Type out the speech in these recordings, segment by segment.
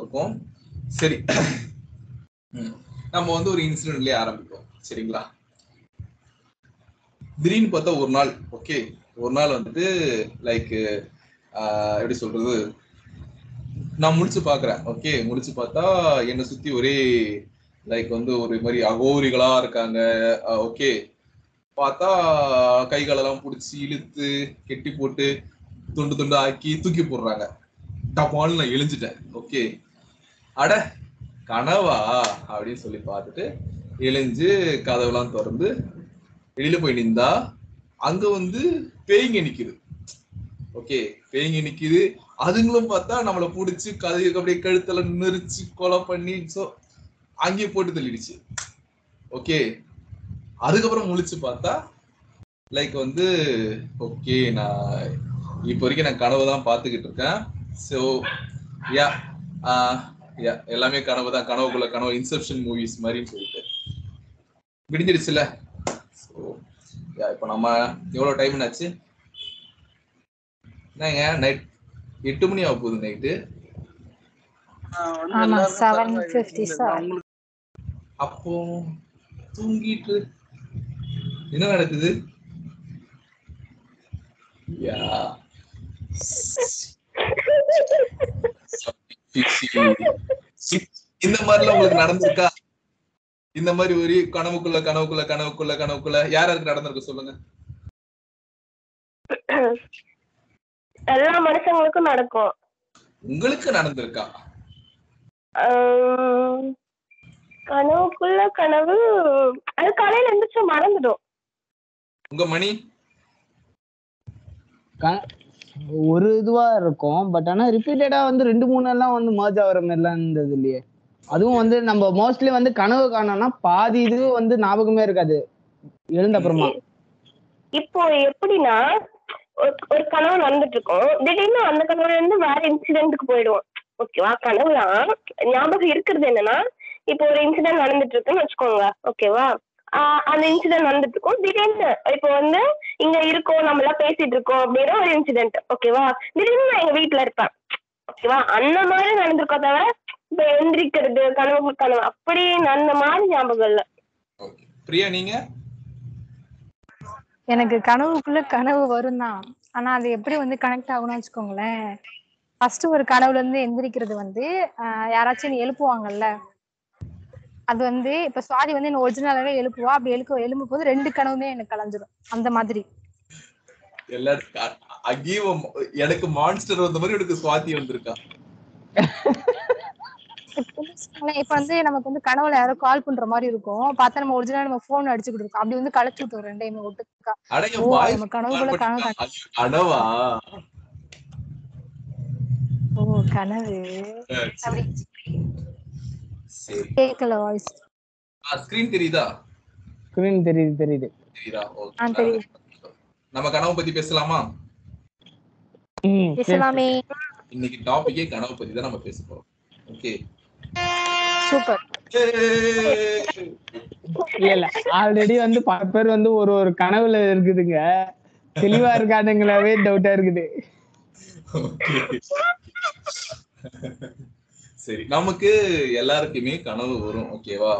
இருக்கும். சரி. நம்ம வந்து ஒரு இன்சிடென்ட்லயே ஆரம்பிப்போம். சரிங்களா? திடீர்னு பார்த்தா ஒரு நாள் ஓகே ஒரு நாள் வந்துட்டு லைக் எப்படி சொல்றது? நான் முடிச்சு பாக்குறேன் ஓகே முடிச்சு பார்த்தா என்னை சுத்தி ஒரே லைக் வந்து ஒரு மாதிரி அகோரிகளா இருக்காங்க. ஓகே பார்த்தா கைகளெல்லாம் பிடிச்சி இழுத்து கெட்டி போட்டு துண்டு துண்டு ஆக்கி தூக்கி போடுறாங்க. டப்பால்னு நான் எழுஞ்சிட்டேன். ஓகே அட கனவா? அப்படின்னு சொல்லி பார்த்துட்டு எழுஞ்சு கதவுலாம் திறந்து வெளியில போய் நின்றா அங்க வந்து பேய்ங்க நிக்குது. ஓகே பேய்ங்க நிக்குது. அதுங்களும் பார்த்தா நம்மளை பிடிச்சி கதை அப்படியே கழுத்துல நெரிச்சு கொலை பண்ணி ஸோ அங்கேயே போட்டு தள்ளிடுச்சு. ஓகே அதுக்கப்புறம் முழிச்சு பார்த்தா லைக் வந்து ஓகே நான் இப்போ வரைக்கும் நான் கனவு தான் பார்த்துக்கிட்டு இருக்கேன். ஸோ யா யா எல்லாமே கனவு தான். கனவுக்குள்ள கனவு. இன்செப்ஷன் மூவிஸ் மாதிரின்னு சொல்லிட்டு. விடிஞ்சிடுச்சுல. ஸோ யா இப்போ நம்ம எவ்வளோ டைம் ஆச்சு என்னங்க? நைட் எட்டு மணி ஆக போகுது நைட்டு அப்போ தூங்கிட்டு என்ன நடக்குது? யா இந்த மாதிரிலாம் உங்களுக்கு நடந்திருக்கா? இந்த மாதிரி ஒரு கனவுக்குள்ள கனவுக்குள்ள கனவுக்குள்ள கனவுக்குள்ள யார் யாருக்கு நடந்திருக்கு சொல்லுங்க. எல்லா மனுஷங்களுக்கும் நடக்கும். உங்களுக்கு நடந்திருக்கா? ஆஹ் கனவுக்குள்ள கனவு அது காலையில எந்திரிச்சு மறந்துடும். உங்க மணி? க- ஒரு இதுவா இருக்கும். பட் ஆனா ரிப்பீட்டடா வந்து ரெண்டு மூணு எல்லாம் வந்து மர்ஜ் மாதிரி மாதிரிலாம் இருந்தது இல்லையே. அதுவும் வந்து நம்ம மோஸ்ட்லி வந்து கனவு காணோம்னா பாதி இது வந்து ஞாபகமே இருக்காது. எழுந்த அப்புறமா. இப்போ எப்படின்னா ஒரு- ஒரு கனவு நடந்துட்டு இருக்கும் திடீர்னு அந்த கனவுல இருந்து வேற இன்சிடென்ட்டுக்கு போயிடுவோம். ஓகேவா கனவுலாம். ஞாபகம் இருக்கிறது என்னன்னா இப்போ ஒரு இன்சிடென்ட் நடந்துட்டு இருக்குன்னு வச்சுக்கோங்க ஓகேவா அந்த இன்சிடென்ட் நடந்துட்டு இருக்கும் திடீர்னு இப்போ வந்து இங்க இருக்கோம் நம்ம எல்லாம் பேசிட்டு இருக்கோம் அப்படின்னா ஒரு இன்சிடென்ட் ஓகேவா திடீர்னு நான் எங்க வீட்டுல இருப்பேன். ஓகேவா அந்த மாதிரி நடந்திருக்கோம் தவிர இப்ப எந்திரிக்கிறது கனவு கனவு. அப்படி அந்த மாதிரி ஞாபகம் இல்ல. பிரியா நீங்க? எனக்கு கனவுக்குள்ள கனவு வரும் தான் ஆனா அது எப்படி வந்து கனெக்ட் ஆகும்னு வச்சுக்கோங்களேன். ஃபர்ஸ்ட் ஒரு கனவுல இருந்து எந்திரிக்கிறது வந்து ஆஹ் யாராச்சும் எழுப்புவாங்கல்ல அது வந்து இப்ப சுவாதி வந்து என்ன ஒரிஜினலாவே எழுப்புவா. அப்படி எழுக்க எழும்பும் போது ரெண்டு கனவுமே எனக்கு கலைஞ்சிரும். அந்த மாதிரி. எல்லாரும் அங்கேயும் எனக்கு மான்ஸ்டர் வந்த மாதிரி எனக்கு சுவாதி வந்திருக்கா? இப்ப வந்து நமக்கு வந்து கனவுல யாரோ கால் பண்ற மாதிரி இருக்கும். பார்த்தா நம்ம ஒரிஜினல் நம்ம போன் அடிச்சுக்கிட்டு இருக்கோம். அப்படி வந்து கலைச்சு விட்டுரும் ரெண்டையுமே ஒட்டுக்கா. நம்ம கனவுக்குள்ள கனவு கனவா? ஓ கனவு. அப்படி. சரி. கேட்கல வாய்ஸ் ஸ்கிரீன் தெரியுதா? ஸ்கிரீன் தெரியுது தெரியுது. தெரியுதா? ஆ, ஓகே. நம்ம கனவு பத்தி பேசலாமா. பேசலாமே. இன்னைக்கு டாபிக்கே கனவு பத்தி தான் நம்ம பேச போறோம். Okay super. இல்ல இல்ல ஆல்ரெடி வந்து பல பேர் வந்து ஒரு ஒரு கனவுல இருக்குதுங்க. தெளிவா இருக்காதுங்களாவே டவுட்டா இருக்குது. சரி நமக்கு எல்லாருக்குமே கனவு வரும் ஓகேவா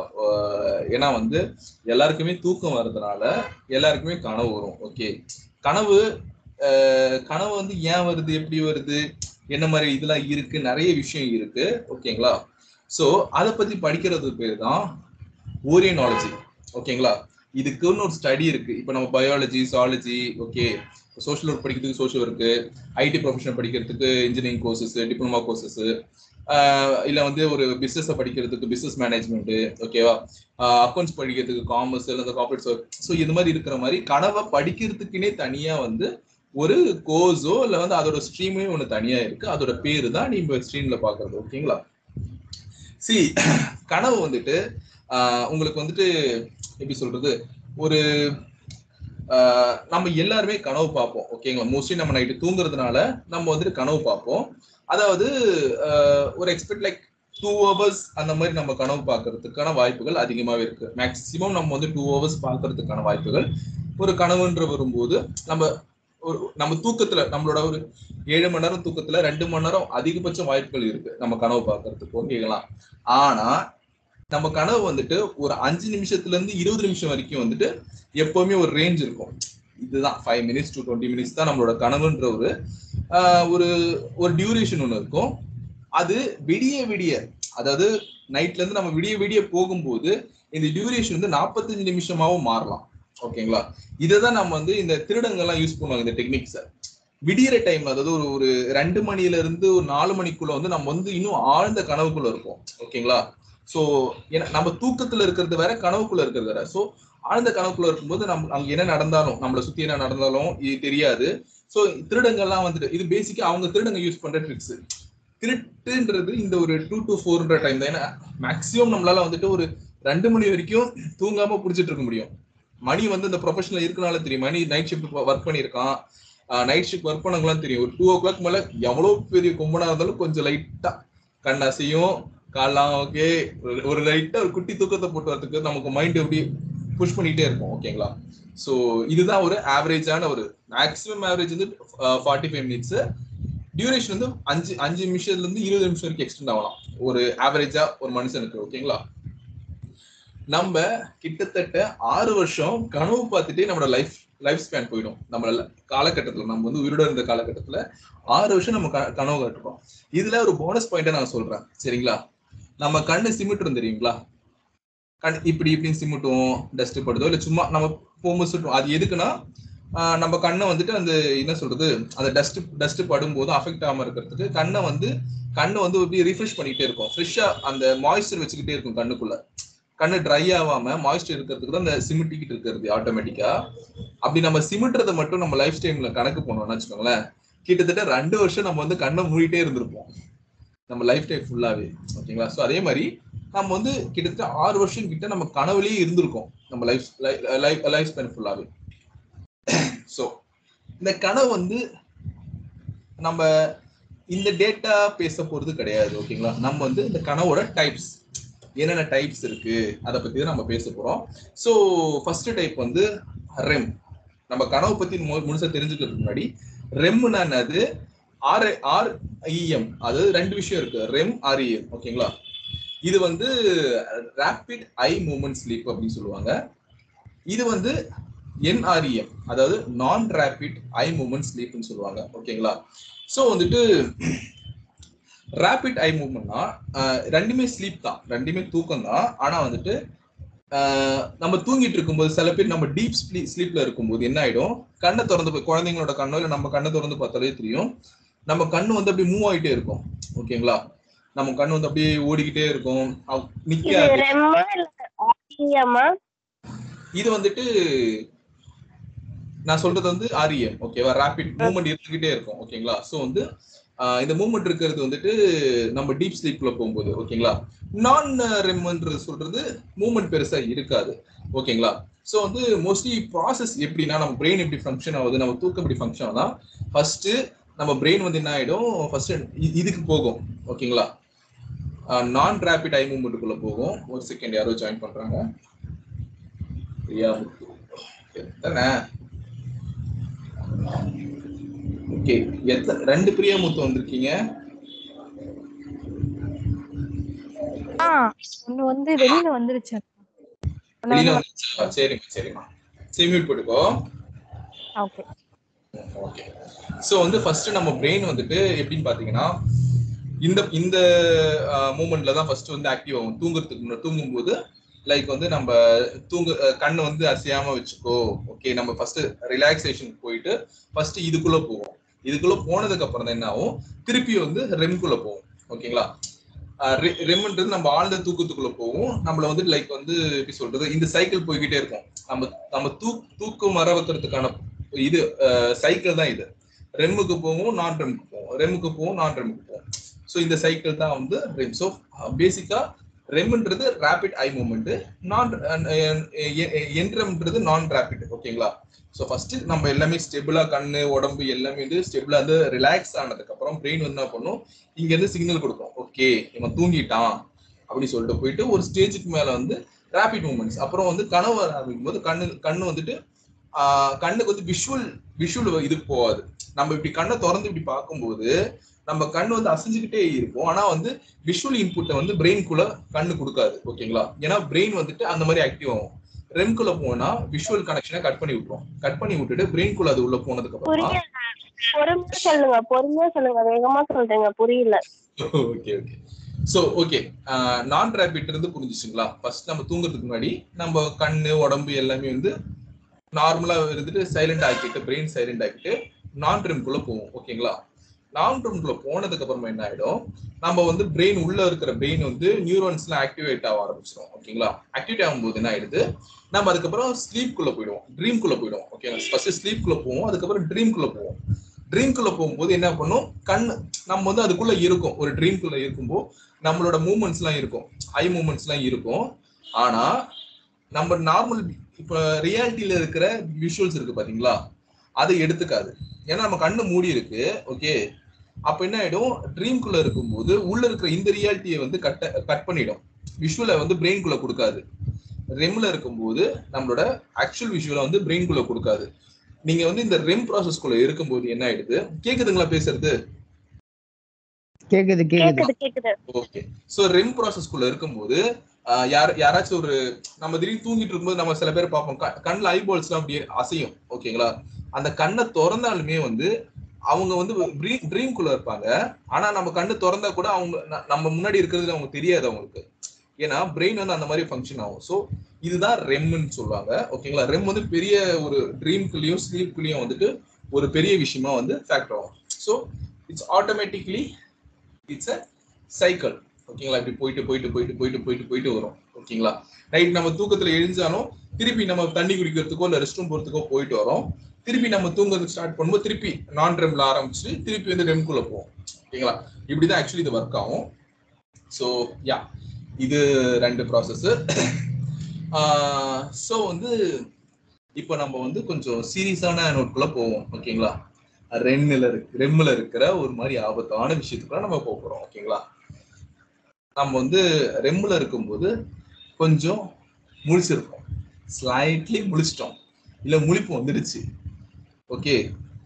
ஏன்னா வந்து எல்லாருக்குமே தூக்கம் வர்றதுனால எல்லாருக்குமே கனவு வரும் ஓகே கனவு கனவு வந்து ஏன் வருது எப்படி வருது என்ன மாதிரி இதெல்லாம் இருக்கு நிறைய விஷயம் இருக்கு ஓகேங்களா ஸோ அதை பத்தி படிக்கிறது பேர் தான் ஓரியனாலஜி ஓகேங்களா இதுக்குன்னு ஒரு ஸ்டடி இருக்கு. இப்போ நம்ம biology psychology okay social work படிக்கிறதுக்கு சோஷியல் ஒர்க்கு ஐடி ப்ரொஃபஷன் படிக்கிறதுக்கு இன்ஜினியரிங் கோர்சஸ் டிப்ளமா கோர்சஸ் இல்ல வந்து ஒரு பிசினஸ் படிக்கிறதுக்கு பிசினஸ் மேனேஜ்மெண்ட் ஓகேவா அக்கௌண்ட்ஸ் படிக்கிறதுக்கு காமர்ஸ் இல்ல இந்த கார்பரேட் ஒர்க் ஸோ இது மாதிரி இருக்கிற மாதிரி கனவை படிக்கிறதுக்குன்னே தனியா வந்து ஒரு கோர்ஸோ இல்ல வந்து அதோட ஸ்ட்ரீமே ஒன்று தனியா இருக்கு. அதோட பேரு தான் நீங்க ஸ்ட்ரீம்ல பாக்குறது ஓகேங்களா சி கனவு வந்துட்டு ஆஹ் உங்களுக்கு வந்துட்டு எப்படி சொல்றது? ஒரு ஆஹ் நம்ம எல்லாருமே கனவு பார்ப்போம் ஓகேங்களா மோஸ்ட்லி நம்ம நைட்டு தூங்குறதுனால நம்ம வந்துட்டு கனவு பார்ப்போம். அதாவது ஒரு எக்ஸ்பெக்ட் லைக் டூ ஹவர்ஸ் அந்த மாதிரி நம்ம கனவு பார்க்கறதுக்கான வாய்ப்புகள் அதிகமாகவே இருக்கு. மேக்சிமம் நம்ம வந்து டூ ஹவர்ஸ் பார்க்கறதுக்கான வாய்ப்புகள் ஒரு கனவுன்ற வரும்போது நம்ம ஒரு நம்ம தூக்கத்துல நம்மளோட ஒரு ஏழு மணி நேரம் தூக்கத்துல ரெண்டு மணி நேரம் அதிகபட்ச வாய்ப்புகள் இருக்கு. நம்ம கனவு பார்க்கறதுக்கு ஓகேங்களா? ஆனா நம்ம கனவு வந்துட்டு ஒரு அஞ்சு நிமிஷத்துல இருந்து இருபது நிமிஷம் வரைக்கும் வந்துட்டு எப்பவுமே ஒரு ரேஞ்ச் இருக்கும். இதுதான் five minutes to twenty minutes தான் நம்மளோட கனவுன்ற ஒரு ஒரு ஒரு டியூரேஷன் ஒன்று இருக்கும். அது விடிய விடிய அதாவது நைட்ல இருந்து நம்ம விடிய விடிய போகும்போது இந்த டியூரேஷன் வந்து நாற்பத்தஞ்சு நிமிஷமாவும் மாறலாம். ஓகேங்களா? இதை தான் நம்ம வந்து இந்த திருடங்கள்லாம் யூஸ் பண்ணுவாங்க இந்த டெக்னிக்ஸை விடியற டைம் அதாவது ஒரு ஒரு ரெண்டு மணில இருந்து ஒரு நாலு மணிக்குள்ள வந்து நம்ம வந்து இன்னும் ஆழ்ந்த கனவுக்குள்ள இருப்போம். ஓகேங்களா? சோ ஏன்னா நம்ம தூக்கத்துல இருக்கிறது வேற கனவுக்குள்ள இருக்கிறது வேற. சோ ஆழ்ந்த கனவுக்குள்ள இருக்கும்போது நம்ம அங்க என்ன நடந்தாலும் நம்மளை சுத்தி என்ன நடந்தாலும் இது தெரியாது. ஸோ திருடங்கள்லாம் வந்துட்டு இது பேசிக்கா அவங்க திருடங்க யூஸ் பண்ற ட்ரிக்ஸ் திருட்டுன்றது இந்த ஒரு டூ டு ஃபோர்ன்ற டைம் தான். ஏன்னா மேக்ஸிமம் நம்மளால வந்துட்டு ஒரு ரெண்டு மணி வரைக்கும் தூங்காம புடிச்சிட்டு இருக்க முடியும். மணி வந்து இந்த ப்ரொஃபஷனல் இருக்கனால தெரியும். மணி நைட் ஷிஃப்ட் ஒர்க் பண்ணியிருக்கான். நைட் ஷிஃப்ட் ஒர்க் பண்ணவங்களாம் தெரியும். ஒரு டூ ஓ கிளாக் மேல எவ்வளவு பெரிய கும்பனாக இருந்தாலும் கொஞ்சம் லைட்டா கண்ணாசையும் காலாம் ஓகே ஒரு லைட்டா ஒரு குட்டி தூக்கத்தை போட்டு வரதுக்கு நமக்கு மைண்ட் எப்படி புஷ் பண்ணிட்டே இருக்கும் ஓகேங்களா ஸோ இதுதான் ஒரு ஆவரேஜான ஒரு மேக்ஸிமம் ஆவரேஜ் வந்து ஃபார்ட்டி ஃபைவ் மினிட்ஸ் டியூரேஷன் வந்து அஞ்சு அஞ்சு நிமிஷத்துல இருந்து இருபது நிமிஷம் வரைக்கும் எக்ஸ்டெண்ட் ஆகலாம். ஒரு ஆவரேஜா ஒரு மனுஷனுக்கு ஓகேங்களா நம்ம கிட்டத்தட்ட ஆறு வருஷம் கனவு பார்த்துட்டே நம்மளோட லைஃப் லைஃப் ஸ்பேன் போயிடும். நம்ம காலகட்டத்துல நம்ம வந்து உயிரோட இருந்த காலகட்டத்துல ஆறு வருஷம் நம்ம க- கனவு கட்டுறோம் இதுல ஒரு போனஸ் பாயிண்டா நான் சொல்றேன். சரிங்களா? நம்ம கண்ணு சிமிட்டும் தெரியுங்களா? இப்படி இப்படின்னு சிமிட்டும் டஸ்ட் படுதோ இல்ல சும்மா நம்ம போகும்போது சுட்டும் அது எதுக்குன்னா நம்ம கண்ணை வந்துட்டு அந்த என்ன சொல்றது அந்த டஸ்ட் டஸ்ட் படும்போது அஃபெக்ட் ஆகாம இருக்கிறதுக்கு கண்ணை வந்து கண்ணை வந்து இப்படி ரிஃப்ரெஷ் பண்ணிக்கிட்டே இருக்கும். ஃப்ரெஷ்ஷா அந்த மாய்ஸ்டர் வச்சுக்கிட்டே இருக்கும் கண்ணுக்குள்ள. கண்ணு ட்ரை ஆகாம மாய்ஸ்டர் இருக்கிறதுக்கு தான் அந்த சிமிட்டிக்கிட்டு இருக்கிறது ஆட்டோமேட்டிக்கா அப்படி நம்ம சிமிட்டுறதை மட்டும் நம்ம லைஃப் டைம்ல கணக்கு போனோம்னு வச்சுக்கோங்களேன். கிட்டத்தட்ட ரெண்டு வருஷம் நம்ம வந்து கண்ணை மூடிட்டே இருந்திருப்போம். நம்ம லைஃப் டைம் ஃபுல்லாவே ஓகேங்களா ஸோ அதே மாதிரி நம்ம வந்து கிட்டத்தட்ட ஆறு வருஷம் கிட்ட நம்ம கனவுலேயே இருந்திருக்கோம். நம்ம லைஃப் லைஃப் லைஃப் ஸ்பென் ஃபுல்லாவே ஸோ இந்த கனவு வந்து நம்ம இந்த டேட்டா பேச போறது கிடையாது ஓகேங்களா நம்ம வந்து இந்த கனவோட டைப்ஸ் என்னென்ன டைப்ஸ் இருக்கு அதை பத்தி தான் நம்ம பேச போறோம். ஸோ ஃபர்ஸ்ட் டைப் வந்து ரெம் நம்ம கனவு பத்தி மு- முழுசா தெரிஞ்சுக்கிறதுக்கு முன்னாடி ரெம்னா என்னது? ஆர் ஆர் இஎம் அதாவது ரெண்டு விஷயம் இருக்கு. ரெம் ஆர்இஎம் ஓகேங்களா? இது வந்து ரேபிட் ஐ மூமெண்ட் ஸ்லீப் அப்படின்னு சொல்லுவாங்க. இது வந்து என்ஆர்இஎம் அதாவது நான் ரேபிட் ஐ மூமெண்ட் ஸ்லீப்னு சொல்லுவாங்க. ஓகேங்களா? ஸோ வந்துட்டு ரேபிட் ஐ மூவ்மெண்ட்னா ரெண்டுமே ஸ்லீப் தான். ரெண்டுமே தூக்கம் தான். ஆனால் வந்துட்டு நம்ம தூங்கிட்டு இருக்கும்போது சில பேர் நம்ம டீப் ஸ்லீப்ல இருக்கும்போது என்ன ஆயிடும்? கண்ணை திறந்து போய் குழந்தைங்களோட கண்ணோ இல்லை நம்ம கண்ணை திறந்து பார்த்தாலே தெரியும். நம்ம கண்ணு வந்து அப்படியே மூவ் ஆயிட்டே இருக்கும். ஓகேங்களா? நம்ம கண்ணு வந்து அப்படியே ஓடிக்கிட்டே இருக்கும். அவ்- இது ஆரியாமா வந்துட்டு நான் சொல்றது வந்து ஆர்இஎம் ஓகேவா ரேபிட் மூவ்மெண்ட் இருந்துகிட்டே இருக்கும் ஓகேங்களா? சோ வந்து இந்த மூவ்மெண்ட் இருக்கிறது வந்துட்டு நம்ம டீப் ஸ்லீப்ல போகும்போது ஓகேங்களா? நான் ரெம்ன்றது சொல்றது மூவ்மெண்ட் பெருசா இருக்காது ஓகேங்களா? சோ வந்து மோஸ்ட்லி ப்ராசஸ் எப்படின்னா நம்ம பிரெயின் எப்படி ஃபங்க்ஷன் ஆகுது நம்ம தூக்கம் எப்படி ஃபங்க்ஷன் ஆகுதா ஃபர்ஸ்ட் நம்ம பிரெயின் வந்து என்ன ஆயிடும்? ஃபர்ஸ்ட் இதுக்கு போகும். ஓகேங்களா நான் ரேபிட் ஐ மூவ்மெண்ட்டுக்குள்ள போகும். ஒரு செகண்ட் யாரோ ஜாயின் பண்றாங்க. பிரியா முத்து எத்தனை? ஓகே எத்தனை ரெண்டு பிரியா முத்து வந்திருக்கீங்க ஒண்ணு வந்து வெளியில வந்துருச்சு. வெளியில வந்துச்சா சரிம்மா சரிம்மா. சரி மியூட் போட்டுக்கோ. ஓகே ஓகே ஸோ வந்து ஃபர்ஸ்ட் நம்ம பிரெயின் வந்துட்டு எப்படின்னு பாத்தீங்கன்னா இந்த இந்த மூமெண்ட்ல தான் ஃபர்ஸ்ட் வந்து ஆக்டிவ் ஆகும். தூங்குறதுக்கு முன்னாடி தூங்கும்போது லைக் வந்து நம்ம தூங்க கண்ணை வந்து அசையாம வச்சுக்கோ. ஓகே நம்ம ஃபர்ஸ்ட் ரிலாக்ஸேஷன் போயிட்டு ஃபர்ஸ்ட் இதுக்குள்ள போவோம். இதுக்குள்ள போனதுக்கு அப்புறம் தான் என்ன ஆகும்? திருப்பி வந்து ரெம்குள்ள போவோம். ஓகேங்களா ரெம்ன்றது நம்ம ஆழ்ந்த தூக்கத்துக்குள்ள போவோம். நம்மள வந்து லைக் வந்து எப்படி சொல்றது? இந்த சைக்கிள் போய்கிட்டே இருக்கும். நம்ம நம்ம தூக் தூக்கம் வர வைக்கிறதுக்கான இது சைக்கிள் தான் இது. ரெம்முக்கு போவோம் நான் ரெம்முக்கு போவோம் ரெம்முக்கு போவோம் நான் ரெம்முக்கு போவோம் ஸோ இந்த சைக்கிள் தான் வந்து ரெம் ஸோ பேசிக்கா ரெம்ன்றது ரேபிட் ஐ மூமெண்ட் நான் என்ரம்ன்றது நான் ரேபிட் ஓகேங்களா? ஸோ ஃபர்ஸ்ட் நம்ம எல்லாமே ஸ்டெபிளா கண்ணு உடம்பு எல்லாமே வந்து ஸ்டெபிளா வந்து ரிலாக்ஸ் ஆனதுக்கு அப்புறம் பிரெயின் வந்து என்ன பண்ணும்? இங்க இருந்து சிக்னல் கொடுக்கும். ஓகே இவன் தூங்கிட்டான் அப்படின்னு சொல்லிட்டு போயிட்டு ஒரு ஸ்டேஜுக்கு மேல வந்து ரேபிட் மூமெண்ட்ஸ் அப்புறம் வந்து கனவு ஆரம்பிக்கும் போது கண்ணு கண்ணு வந்துட்டு கண்ணுக்கு வந்து விஷுவல் விஷுவல் இதுக்கு போகாது. நம்ம இப்படி கண்ணை திறந்து இப்படி பார்க்கும்போது நம்ம கண்ணு வந்து அசைஞ்சுக்கிட்டே இருக்கும். ஆனா வந்து விஷுவல் இன்புட்டை வந்து பிரெயின்குள்ள கண்ணு கொடுக்காது. ஓகேங்களா? ஏன்னா பிரெயின் வந்துட்டு அந்த மாதிரி ஆக்டிவ் ஆகும். ரெம்குள்ள போனா விஷுவல் கனெக்ஷனை கட் பண்ணி விட்டுரும். கட் பண்ணி விட்டுட்டு பிரெயின்குள்ள அது உள்ள போனதுக்கு அப்புறமா புரியல பொறுமையா சொல்லுங்க. பொறுமையா சொல்லுங்க. வேகமா சொல்றீங்க. புரியல. Okay okay. சோ ஓகே நான் ரேபிட் இருந்து புரிஞ்சுச்சுங்களா? ஃபர்ஸ்ட் நம்ம தூங்குறதுக்கு முன்னாடி நம்ம கண்ணு உடம்பு எல்லாமே வந்து நார்மலா இருந்துட்டு சைலண்ட் ஆக்கிட்டு பிரெயின் சைலண்ட் ஆக்கிட்டு நான் ட்ரிம்குள்ள போவோம். ஓகேங்களா? நான் ட்ரிம்குள்ள போனதுக்கு அப்புறமா என்ன ஆயிடும்? நம்ம வந்து பிரெயின் உள்ள இருக்கிற பிரெயின் வந்து நியூரான்ஸ்லாம் ஆக்டிவேட் ஆக ஆரம்பிச்சிடும் ஓகேங்களா? ஆக்டிவேட் ஆகும்போது என்ன ஆயிடுது? நம்ம அதுக்கப்புறம் ஸ்லீப்குள்ள போயிடுவோம். ட்ரீம்குள்ள போயிடுவோம். ஓகேங்களா? ஃபர்ஸ்ட் ஸ்லீப்குள்ள போவோம். அதுக்கப்புறம் ட்ரீம்குள்ள போவோம். ட்ரீம்குள்ள போகும்போது என்ன பண்ணும்? கண் நம்ம வந்து அதுக்குள்ள இருக்கும். ஒரு ட்ரீம்குள்ள இருக்கும்போது நம்மளோட மூமெண்ட்ஸ் எல்லாம் இருக்கும். ஐ மூமெண்ட்ஸ் எல்லாம் இருக்கும். ஆனா நம்ம நார்மல் இப்ப ரியாலிட்டியில இருக்கிற விஷுவல்ஸ் இருக்கு பாத்தீங்களா? அதை எடுத்துக்காது. ஏன்னா நம்ம கண்ணு மூடி இருக்கு. ஓகே அப்ப என்ன ஆயிடும்? ட்ரீம்குள்ள இருக்கும்போது உள்ள இருக்கிற இந்த ரியாலிட்டியை வந்து கட்ட கட் பண்ணிடும். விஷுவலை வந்து பிரெயின்குள்ள கொடுக்காது. ரெம்ல இருக்கும்போது நம்மளோட ஆக்சுவல் விஷுவலை வந்து பிரெயின்குள்ள கொடுக்காது. நீங்க வந்து இந்த ரெம் ப்ராசஸ்க்குள்ள இருக்கும்போது என்ன ஆயிடுது? கேக்குதுங்களா பேசுறது? கேக்குது கேக்குது. கேக்குது கேக்குது. ஓகே சோ ரெம் ப்ராசஸ்க்குள்ள இருக்கும்போது ஆஹ் யார் யாராச்சும் ஒரு நம்ம திடீர்னு தூங்கிட்டு இருக்கும்போது நம்ம சில பேர் பார்ப்போம். க- ஐபால்ஸ் எல்லாம் அப்படியே அசையும். ஓகேங்களா? அந்த கண்ணை திறந்தாலுமே வந்து அவங்க வந்து ட்ரீம் குள்ள இருப்பாங்க. ஆனா நம்ம கண்ணு திறந்தா கூட அவங்க ந- நம்ம முன்னாடி இருக்கிறது அவங்க தெரியாது அவங்களுக்கு. ஏன்னா பிரெயின் வந்து அந்த மாதிரி ஃபங்க்ஷன் ஆகும். ஸோ இதுதான் ரெம்னு சொல்லுவாங்க. ஓகேங்களா? ரெம் வந்து பெரிய ஒரு ட்ரீம்குள்ளேயும் ஸ்லீப்குள்ளேயும் வந்துட்டு ஒரு பெரிய விஷயமா வந்து ஃபேக்ட் ஆகும். So it's automatically it's a cycle ஓகேங்களா இப்படி போயிட்டு போயிட்டு போயிட்டு போயிட்டு போயிட்டு போயிட்டு வரும். ஓகேங்களா நைட் நம்ம தூக்கத்துல எழுந்தாலும் திருப்பி நம்ம தண்ணி குடிக்கிறதுக்கோ இல்ல ரெஸ்ட் ரூம் போறதுக்கோ போயிட்டு வரோம். திருப்பி நம்ம தூங்குறதுக்கு ஸ்டார்ட் பண்ணும்போது திருப்பி நான் ரெம்ல ஆரம்பிச்சு திருப்பி வந்து ரெம்குள்ள போவோம். ஓகேங்களா இப்படிதான் ஆக்சுவலி இது ஒர்க் ஆகும். ஸோ யா இது ரெண்டு ப்ராசஸ் ஸோ வந்து இப்போ நம்ம வந்து கொஞ்சம் சீரியஸான நோட்குள்ள போவோம். ஓகேங்களா ரெம்மில் இருக்கு ரெம்மில் இருக்கிற ஒரு மாதிரி ஆபத்தான விஷயத்துக்குள்ள நம்ம போக போறோம். ஓகேங்களா நம்ம வந்து ரெம்மில் இருக்கும்போது கொஞ்சம் முழிச்சிருப்போம். ஸ்லைட்லி முழிச்சிட்டோம். இல்ல முழிப்பு வந்துடுச்சு. ஓகே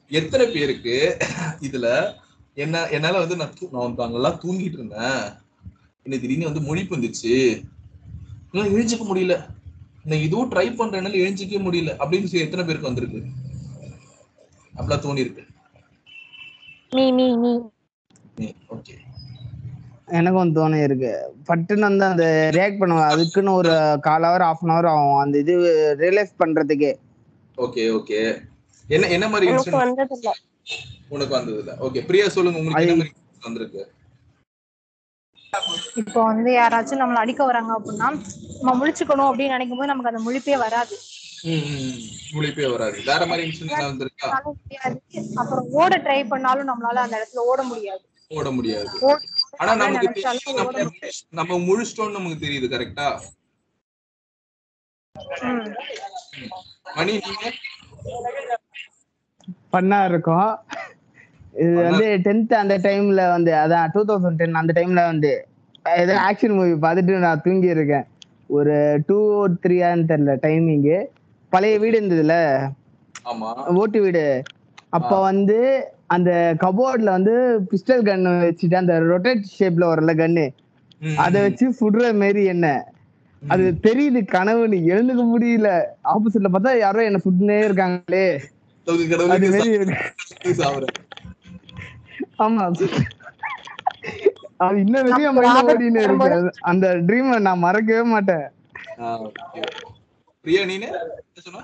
எத்தனை பேருக்கு இதுல என்ன என்னால வந்து நான் நான் அங்கெல்லாம் தூங்கிட்டு இருந்தேன். எனக்கு திடீர்னு வந்து முழிப்பு வந்துச்சு. என்னால எழுஞ்சிக்க முடியல. நான் இதுவும் ட்ரை பண்றேன்னால எழுஞ்சிக்க முடியல. அப்படின்னு சொல்லி எத்தனை பேருக்கு வந்திருக்கு? அப்படிலாம் தோணி இருக்கு ஓகே எனக்கும் தோணை இருக்கு. பட்டுன்னு வந்து அந்த ரியாக்ட் பண்ணுவேன் அதுக்குன்னு ஒரு கால் ஹவர் ஆஃப் அன் ஹவர் ஆகும். அந்த இது ரியலைஸ் பண்றதுக்கே. ஓகே ஓகே என்ன என்ன மாதிரி உனக்கு வந்தது இல்ல ஓகே பிரியா சொல்லுங்க. உங்களுக்கு என்ன மாதிரி வந்திருக்கு? இப்போ வந்து யாராச்சும் நம்மள அடிக்க வராங்க அப்படின்னா நம்ம முழிச்சுக்கணும் அப்படின்னு நினைக்கும் போது நமக்கு அந்த முழிப்பே வராது. முழிப்பே வராது. வேற மாதிரி இன்சிடென்ட் வந்திருக்கா? அப்புறம் ஓட ட்ரை பண்ணாலும் நம்மளால அந்த இடத்துல ஓட முடியாது. ஓட முடியாது. ஆனா நமக்கு நம்ம முழிச்சிட்டோம்னு நமக்கு தெரியுது கரெக்டா. மணி நீங்க? பண்ணா இருக்கும். இது வந்து டென்த் அந்த டைம்ல வந்து அதான் டூ தௌசண்ட் டென் அந்த டைம்ல வந்து ஏதோ ஆக்ஷன் மூவி பார்த்துட்டு நான் தூங்கி இருக்கேன் ஒரு டூ த்ரீயான்னு தெரியல டைமிங்கு பழைய வீடு இருந்ததுல? ஆமா. ஓட்டு வீடு. அப்ப வந்து அந்த கபோர்ட்ல வந்து பிஸ்டல் கன் வச்சுட்டு அந்த ரொட்டேட் ஷேப்ல வரல கன்னு. அதை வச்சு சுடுற மாரி என்ன? அது தெரியுது கனவுன்னு எழுந்துக்க முடியல. ஆப்போசிட்ல பார்த்தா யாரோ என்ன சுட்டுனே இருக்காங்களே. அது மாரி. ஆமா. அது இன்ன வரையும் மைண்ட்ல ஓடினே இருக்கு. அந்த ட்ரீம் நான் மறக்கவே மாட்டேன். பிரியா நீனு? சொன்ன?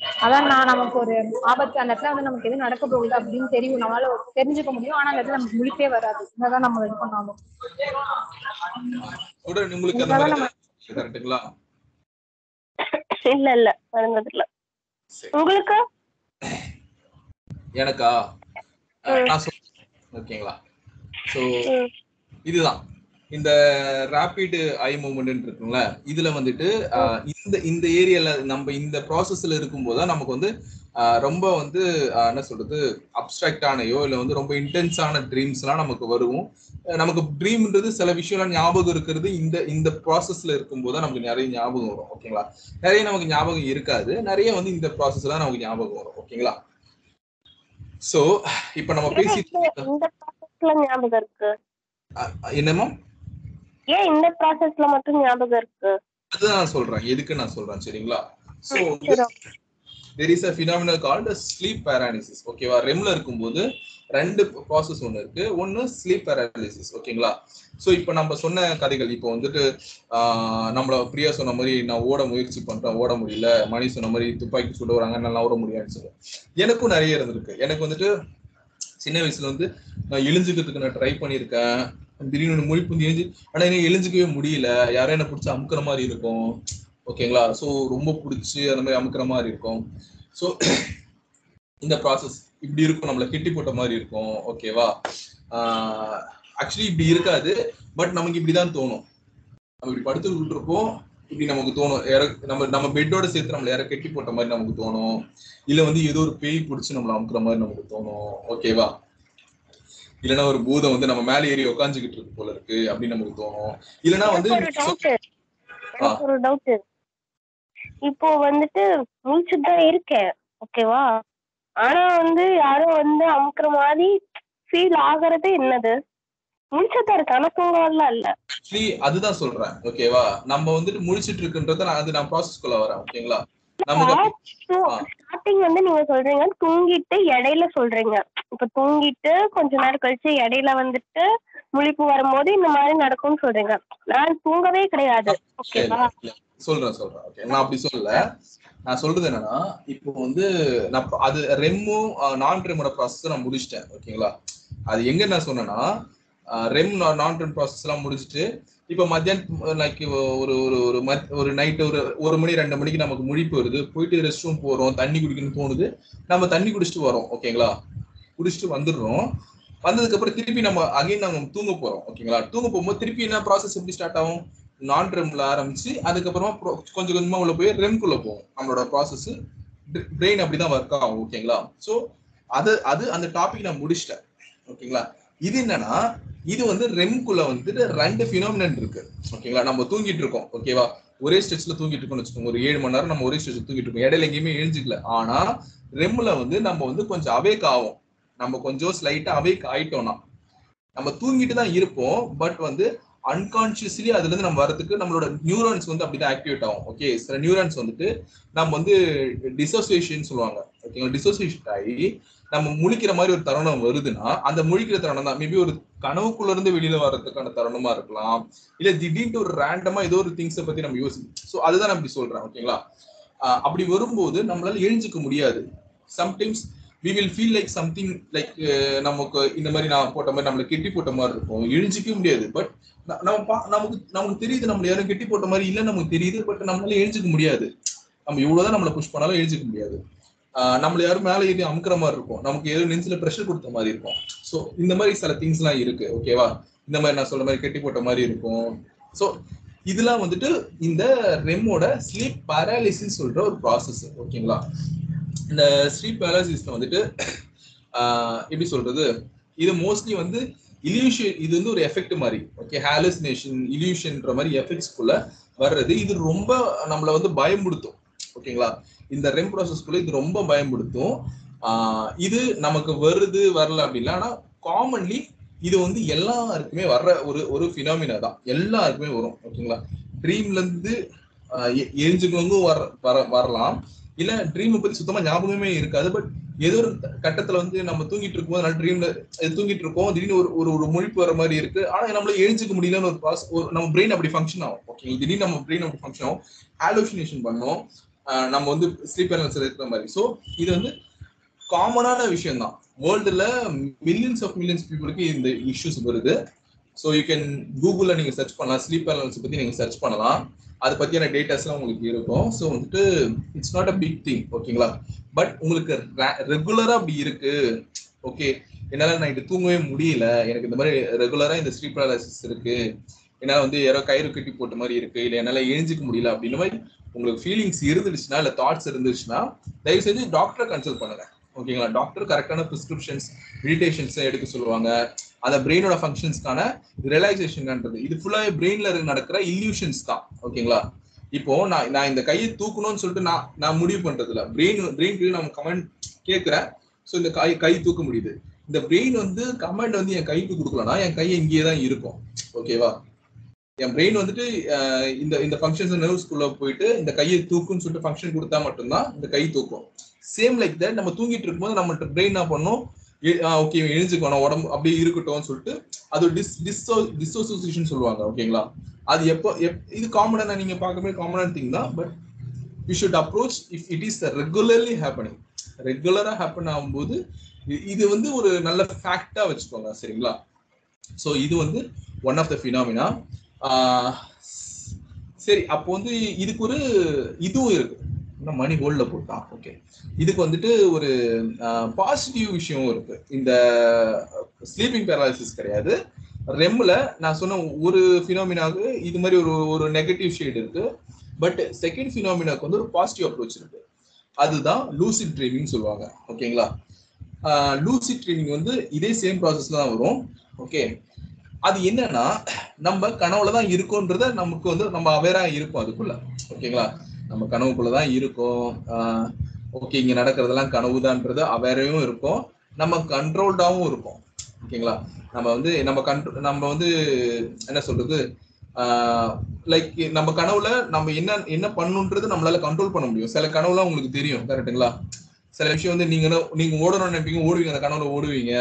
அதான் நான் நமக்கு ஒரு ஆபத்து அந்த இடத்துல வந்து நமக்கு எது நடக்க போகுது அப்படின்னு தெரியும். நம்மளால தெரிஞ்சுக்க முடியும். ஆனா அந்த இடத்துல நமக்கு முழிப்பே வராது. என்னதான் நம்ம இது பண்ணாலும். இல்ல இல்ல. நடந்தது இல்ல. உங்களுக்கு? எனக்கா? ஓகேங்களா? சோ. இதுதான். இந்த ரேபிட் ஐ மூவ்மெண்ட் இருக்குங்களா இதுல வந்துட்டு இந்த இந்த ஏரியால நம்ம இந்த ப்ராசஸ்ல இருக்கும்போது நமக்கு வந்து ரொம்ப வந்து என்ன சொல்றது அப்டிராக்டானையோ இல்ல வந்து ரொம்ப இன்டென்ஸான ட்ரீம்ஸ் எல்லாம் நமக்கு வரும் அஹ் நமக்கு ட்ரீம்ன்றது சில விஷயம்லாம் ஞாபகம் இருக்கிறது இந்த இந்த ப்ராசஸ்ல இருக்கும்போது நமக்கு நிறைய ஞாபகம் வரும் ஓகேங்களா? நிறைய நமக்கு ஞாபகம் இருக்காது. நிறைய வந்து இந்த ப்ராசஸ் தான் நமக்கு ஞாபகம் வரும் ஓகேங்களா? சோ இப்ப நம்ம ஏன் பேசி இப்போ இந்த ப்ராசஸ்ல ஞாபகம் இருக்கு? என்னமோ ஏன் இந்த ப்ராசஸ்ல மட்டும் ஞாபகம் இருக்கு? அதுதான் நான் சொல்றேன். எதுக்கு நான் சொல்றேன் சரிங்களா? So there is a phenomenal called sleep paralysis ஓகேவா ரெம்ல இருக்கும்போது ரெண்டு ப்ராசஸ் ஒன்று இருக்கு. ஒன்று ஸ்லீப் பேராலிசிஸ் ஓகேங்களா? ஸோ இப்போ நம்ம சொன்ன கதைகள் இப்போ வந்துட்டு நம்மள பிரியா சொன்ன மாதிரி நான் ஓட முயற்சி பண்றேன் ஓட முடியல மணி சொன்ன மாதிரி துப்பாக்கி சுட வராங்க நல்லா ஓட முடியாதுன்னு சொல்லுவேன். எனக்கும் நிறைய இருந்திருக்கு. எனக்கு வந்துட்டு சின்ன வயசுல வந்து நான் எழுஞ்சுக்கிறதுக்கு நான் ட்ரை பண்ணியிருக்கேன். திடீர்னு மொழி புந்தி எழுந்து ஆனா என்ன எழுஞ்சிக்கவே முடியல. யாரும் என்ன பிடிச்சி அமுக்கிற மாதிரி இருக்கும். ஓகேங்களா? ஸோ ரொம்ப பிடிச்சி அந்த மாதிரி அமுக்கிற மாதிரி இருக்கும். ஸோ இந்த ப்ராசஸ் இப்படி இருக்கும். நம்மள கெட்டி போட்ட மாதிரி இருக்கும். ஓகேவா? ஆக்சுவலி இப்படி இருக்காது. பட் நமக்கு இப்படிதான் தோணும். நம்ம இப்படி படுத்துக்கிட்டு இருப்போம் இப்படி நமக்கு தோணும். யாரோ நம்ம நம்ம பெட்டோட சேர்த்து நம்மள யாரை கெட்டி போட்ட மாதிரி நமக்கு தோணும். இல்ல வந்து ஏதோ ஒரு பேய் பிடிச்சி நம்மள அமுக்குற மாதிரி நமக்கு தோணும். ஓகேவா? இல்லைன்னா ஒரு பூதம் வந்து நம்ம மேலே ஏறி உட்காந்துக்கிட்டு இருக்கு போல இருக்கு அப்படின்னு நமக்கு தோணும். இல்லைன்னா வந்து ஒரு டவுட் இப்போ வந்துட்டு முழிச்சுட்டு தான் இருக்கேன். ஓகேவா ஆனா வந்து யாரோ வந்து அமுக்குற மாதிரி ஃபீல் ஆகுறது என்னது? முழிச்சுதான் இருக்கு ஆனா தூங்கலாம் இல்ல. அதுதான் சொல்றேன். ஓகேவா நம்ம வந்துட்டு முழிச்சிட்டு இருக்குன்றத நான் அது நான் ப்ராசஸ்க்குள்ள வரேன். ஓகேங்களா. ஸ்டார்டிங் வந்து நீங்க சொல்றீங்க தூங்கிட்டு இடையில சொல்றீங்க. இப்ப தூங்கிட்டு கொஞ்ச நேரம் கழிச்சு இடையில வந்துட்டு முழிப்பு வரும்போது இந்த மாதிரி நடக்கும்னு சொல்றீங்க. நான் தூங்கவே கிடையாது. ஓகேவா? சொல்றேன் சொல்றேன். ஓகே நான் அப்படி சொல்லல. நான் சொல்றது என்னன்னா இப்போ வந்து நான் அது ரெம்மும் நான் ரெம்மோட ப்ராசஸ் நான் முடிச்சிட்டேன். ஓகேங்களா? அது எங்க நான் சொன்னேன்னா ரெம் நான் ரெம் ப்ராசஸ் எல்லாம் முடிச்சுட்டு இப்போ மத்தியானம் லைக் ஒரு ஒரு ஒரு மத் ஒரு நைட் ஒரு ஒரு மணி ரெண்டு மணிக்கு நமக்கு முழிப்பு வருது. போயிட்டு ரெஸ்ட் ரூம் போறோம் தண்ணி குடிக்கணும்னு தோணுது. நம்ம தண்ணி குடிச்சிட்டு வரோம் ஓகேங்களா குடிச்சிட்டு வந்துடுறோம். வந்ததுக்கு அப்புறம் திருப்பி நம்ம அகைன் நம்ம தூங்க போறோம் ஓகேங்களா தூங்க போகும்போது திருப்பி என்ன ப்ராசஸ் எப்படி ஸ்டார்ட் ஆகும்? நான் ரெம்ல ஆரம்பிச்சு அதுக்கப்புறமா கொஞ்சம் கொஞ்சமா உள்ள போய் ரெம்குள்ள போகும் நம்மளோட ப்ராசஸ் பிரெயின் அப்படிதான் ஒர்க் ஆகும் ஓகேங்களா ஸோ அது அது அந்த டாபிக் நான் முடிச்சிட்டேன் ஓகேங்களா இது என்னன்னா இது வந்து ரெம்குள்ள வந்துட்டு ரெண்டு ஃபினாமினன் இருக்கு. ஓகேங்களா நம்ம தூங்கிட்டு இருக்கோம். ஓகேவா ஒரே ஸ்ட்ரெச்ல தூங்கிட்டு இருக்கோம்னு வச்சுக்கோங்க. ஒரு ஏழு மணி நேரம் நம்ம ஒரே ஸ்டெச்ல தூங்கிட்டு இருக்கோம். இடையில எங்கேயுமே எழுஞ்சிக்கல. ஆனா ரெம்ல வந்து நம்ம வந்து கொஞ்சம் அவேக் ஆகும் நம்ம கொஞ்சம் ஸ்லைட்டா அவேக் ஆயிட்டோம்னா நம்ம தூங்கிட்டு தான் இருப்போம். பட் வந்து அன்கான்சியஸ்லி அதுல இருந்து நம்ம வரதுக்கு நம்மளோட நியூரான்ஸ் வந்து அப்படிதான் ஆக்டிவேட் ஆகும். ஓகே சில நியூரான்ஸ் வந்துட்டு நம்ம வந்து டிசோசியேஷன் சொல்லுவாங்க. ஓகேங்களா டிசோசியேஷன் ஆகி நம்ம முழிக்கிற மாதிரி ஒரு தருணம் வருதுன்னா அந்த முழிக்கிற தருணம் தான். மேபி ஒரு கனவுக்குள்ள இருந்து வெளியில வர்றதுக்கான தருணமா இருக்கலாம். இல்ல திடீர்னு ஒரு ரேண்டமா ஏதோ ஒரு திங்ஸை பத்தி நம்ம யோசிக்கும் ஸோ அதுதான் நான் இப்படி சொல்றேன் ஓகேங்களா அப்படி வரும்போது நம்மளால எழுஞ்சிக்க முடியாது. Sometimes we will feel like something like நமக்கு இந்த மாதிரி நான் போட்ட மாதிரி நம்மளை கெட்டி போட்ட மாதிரி இருக்கும். எழுஞ்சிக்க முடியாது. பட் நம்ம பா- நமக்கு நமக்கு தெரியுது நம்மள யாரும் கெட்டி போட்ட மாதிரி இல்லைன்னு நமக்கு தெரியுது. பட் நம்மளால எழுஞ்சிக்க முடியாது. நம்ம இவ்வளவுதான் நம்மளை புஷ் பண்ணாலும் எழுஞ்சிக்க முடியாது. நம்மள யாரும் மேலே ஏறி அமுக்குற மாதிரி இருக்கும். நமக்கு ஏதோ நெஞ்சில ப்ரெஷர் கொடுத்த மாதிரி இருக்கும். ஸோ இந்த மாதிரி சில திங்ஸ் எல்லாம் இருக்கு ஓகேவா இந்த மாதிரி நான் சொல்ற மாதிரி கெட்டி போட்ட மாதிரி இருக்கும். ஸோ இதெல்லாம் வந்துட்டு இந்த ரெம்மோட ஸ்லீப் பேராலிசிஸ் சொல்ற ஒரு ப்ராசஸ் ஓகேங்களா இந்த ஸ்லீப் பேராலிசிஸ்ல வந்துட்டு எப்படி சொல்றது? இது மோஸ்ட்லி வந்து இல்யூஷன் இது வந்து ஒரு எஃபெக்ட் மாதிரி ஓகே ஹாலுசினேஷன் இலியூஷன்ற மாதிரி எஃபெக்ட்ஸ்குள்ள வர்றது. இது ரொம்ப நம்மளை வந்து பயமுடுத்தும் ஓகேங்களா இந்த ரெம் ப்ராசஸ்க்குள்ள இது ரொம்ப பயன்படுத்தும். இது நமக்கு வருது வரல அப்படின்னா ஆனா காமன்லி இது வந்து எல்லாருக்குமே வர்ற ஒரு ஒரு ஃபினாமினா தான். எல்லாருக்குமே வரும் ஓகேங்களா ட்ரீம்ல இருந்து எரிஞ்சுக்கவங்க வர வர வரலாம். இல்ல ட்ரீமை பத்தி சுத்தமா ஞாபகமே இருக்காது பட் ஏதோ ஒரு கட்டத்துல வந்து நம்ம தூங்கிட்டு இருக்கும்போது நல்ல ட்ரீம்ல தூங்கிட்டு இருக்கோம் திடீர்னு ஒரு ஒரு ஒரு முழிப்பு வர மாதிரி இருக்கு. ஆனா நம்மள எழுஞ்சிக்க முடியலன்னு ஒரு பாஸ் ஒரு நம்ம பிரெயின் அப்படி ஃபங்க்ஷன் ஆகும் ஓகே திடீர்னு நம்ம பிரெயின் அப்படி ஃபங்க்ஷன் ஆகும். ஹாலோசினேஷன் பண்ணோம். நம்ம வந்து ஸ்லீப் பேரல்ஸ் இருக்கிற மாதிரி. ஸோ இது வந்து காமனான விஷயம் தான் வேர்ல்டுல மில்லியன்ஸ் ஆஃப் மில்லியன்ஸ் பீப்புளுக்கு இந்த இஷ்யூஸ் வருது. ஸோ யூ கேன் கூகுளில் நீங்கள் சர்ச் பண்ணலாம். ஸ்லீப் பேரல்ஸ் பற்றி நீங்கள் சர்ச் பண்ணலாம். அதை பற்றியான டேட்டாஸ்லாம் உங்களுக்கு இருக்கும். ஸோ வந்துட்டு it's not a big thing ஓகேங்களா பட் உங்களுக்கு ரெகுலராக அப்படி இருக்கு. ஓகே என்னால் நைட்டு தூங்கவே முடியல. எனக்கு இந்த மாதிரி ரெகுலராக இந்த ஸ்லீப் பேரலிசிஸ் இருக்கு. என்னால் வந்து யாரோ கயிறு கட்டி போட்ட மாதிரி இருக்கு. இல்லை என்னால் எழுஞ்சிக்க முடியல அப்படின்ற மாதிரி உங்களுக்கு ஃபீலிங்ஸ் இருந்துச்சுன்னா இல்லை தாட்ஸ் இருந்துச்சுன்னா தயவு செஞ்சு டாக்டரை கன்சல்ட் பண்ணுங்க ஓகேங்களா டாக்டர் கரெக்டான ப்ரிஸ்கிரிப்ஷன்ஸ் மெடிடேஷன்ஸ் எடுக்க சொல்லுவாங்க. அந்த பிரெயினோட ஃபங்க்ஷன்ஸ்க்கான ரிலாக்ஸேஷன்ன்றது இது ஃபுல்லாகவே பிரெயின்ல நடக்கிற இல்யூஷன்ஸ் தான். ஓகேங்களா இப்போ நான் நான் இந்த கையை தூக்கணும்னு சொல்லிட்டு நான் நான் முடிவு பண்றது இல்ல பிரெயின் பிரெயின் நம்ம கமெண்ட் கேட்குறேன். ஸோ இந்த கை கை தூக்க முடியுது. இந்த பிரெயின் வந்து கமெண்ட் வந்து என் கைக்கு கொடுக்கலன்னா என் கை இங்கேயே தான் இருக்கும் ஓகேவா என் பிரெயின் வந்துட்டு இந்த இந்த ஃபங்க்ஷன்ஸ் நர்வ்ஸ்குள்ள போயிட்டு இந்த கையை தூக்குன்னு சொல்லிட்டு ஃபங்க்ஷன் கொடுத்தா மட்டும்தான் இந்த கை தூக்கும். சேம் லைக் தட் நம்ம தூங்கிட்டு இருக்கும்போது நம்ம பிரெயின் என்ன பண்ணும்? ஓகே எழுஞ்சுக்கணும் உடம்பு அப்படியே இருக்கட்டும்னு சொல்லிட்டு அது டிஸ் டிஸ்ஸோ டிஸ்அசோசியேஷன் சொல்லுவாங்க ஓகேங்களா அது எப்போ எப் இது காமனாக நீங்கள் பார்க்கவே காமனான திங் தான் but you should approach if it is regularly happening ரெகுலராக ஹேப்பன் ஆகும்போது இது வந்து ஒரு நல்ல ஃபேக்டாக வச்சுக்கோங்க சரிங்களா? ஸோ இது வந்து ஒன் ஆஃப் த ஃபினாமினா சரி அப்போ வந்து இதுக்கு ஒரு இதுவும் இருக்கு. மணி ஹோல்ட்ல போட்டான் ஓகே இதுக்கு வந்துட்டு ஒரு பாசிட்டிவ் விஷயமும் இருக்கு. இந்த ஸ்லீப்பிங் பேரலைசிஸ் கிடையாது. ரெம்ல நான் சொன்ன ஒரு ஃபினாமினாவுக்கு இது மாதிரி ஒரு ஒரு நெகட்டிவ் ஷேட் இருக்கு. பட் செகண்ட் ஃபினாமினாக்கு வந்து ஒரு பாசிட்டிவ் அப்ரோச் இருக்கு. அதுதான் லூசிட் ட்ரீமிங் சொல்லுவாங்க. ஓகேங்களா லூசிட் ட்ரீமிங் வந்து இதே சேம் ப்ராசஸ்ல தான் வரும். ஓகே அது என்னன்னா நம்ம கனவுல தான் இருக்கோன்றத நமக்கு வந்து நம்ம அவேரா இருக்கும் அதுக்குள்ள. ஓகேங்களா? நம்ம கனவுக்குள்ளதான் தான் இருக்கோம் ஓகே இங்க நடக்கிறதெல்லாம் கனவுதான்றது அவேரையும் இருக்கும். நம்ம கண்ட்ரோல்டாவும் இருக்கும். ஓகேங்களா? நம்ம வந்து நம்ம கண்ட்ரோ நம்ம வந்து என்ன சொல்றது? லைக் நம்ம கனவுல நம்ம என்ன என்ன பண்ணுன்றது நம்மளால கண்ட்ரோல் பண்ண முடியும். சில கனவுலாம் உங்களுக்கு தெரியும் கரெக்ட்டுங்களா சில விஷயம் வந்து நீங்க என்ன- நீங்க ஓடணும்னு நினைப்பீங்க ஓடுவீங்க. அந்த கனவுல ஓடுவீங்க.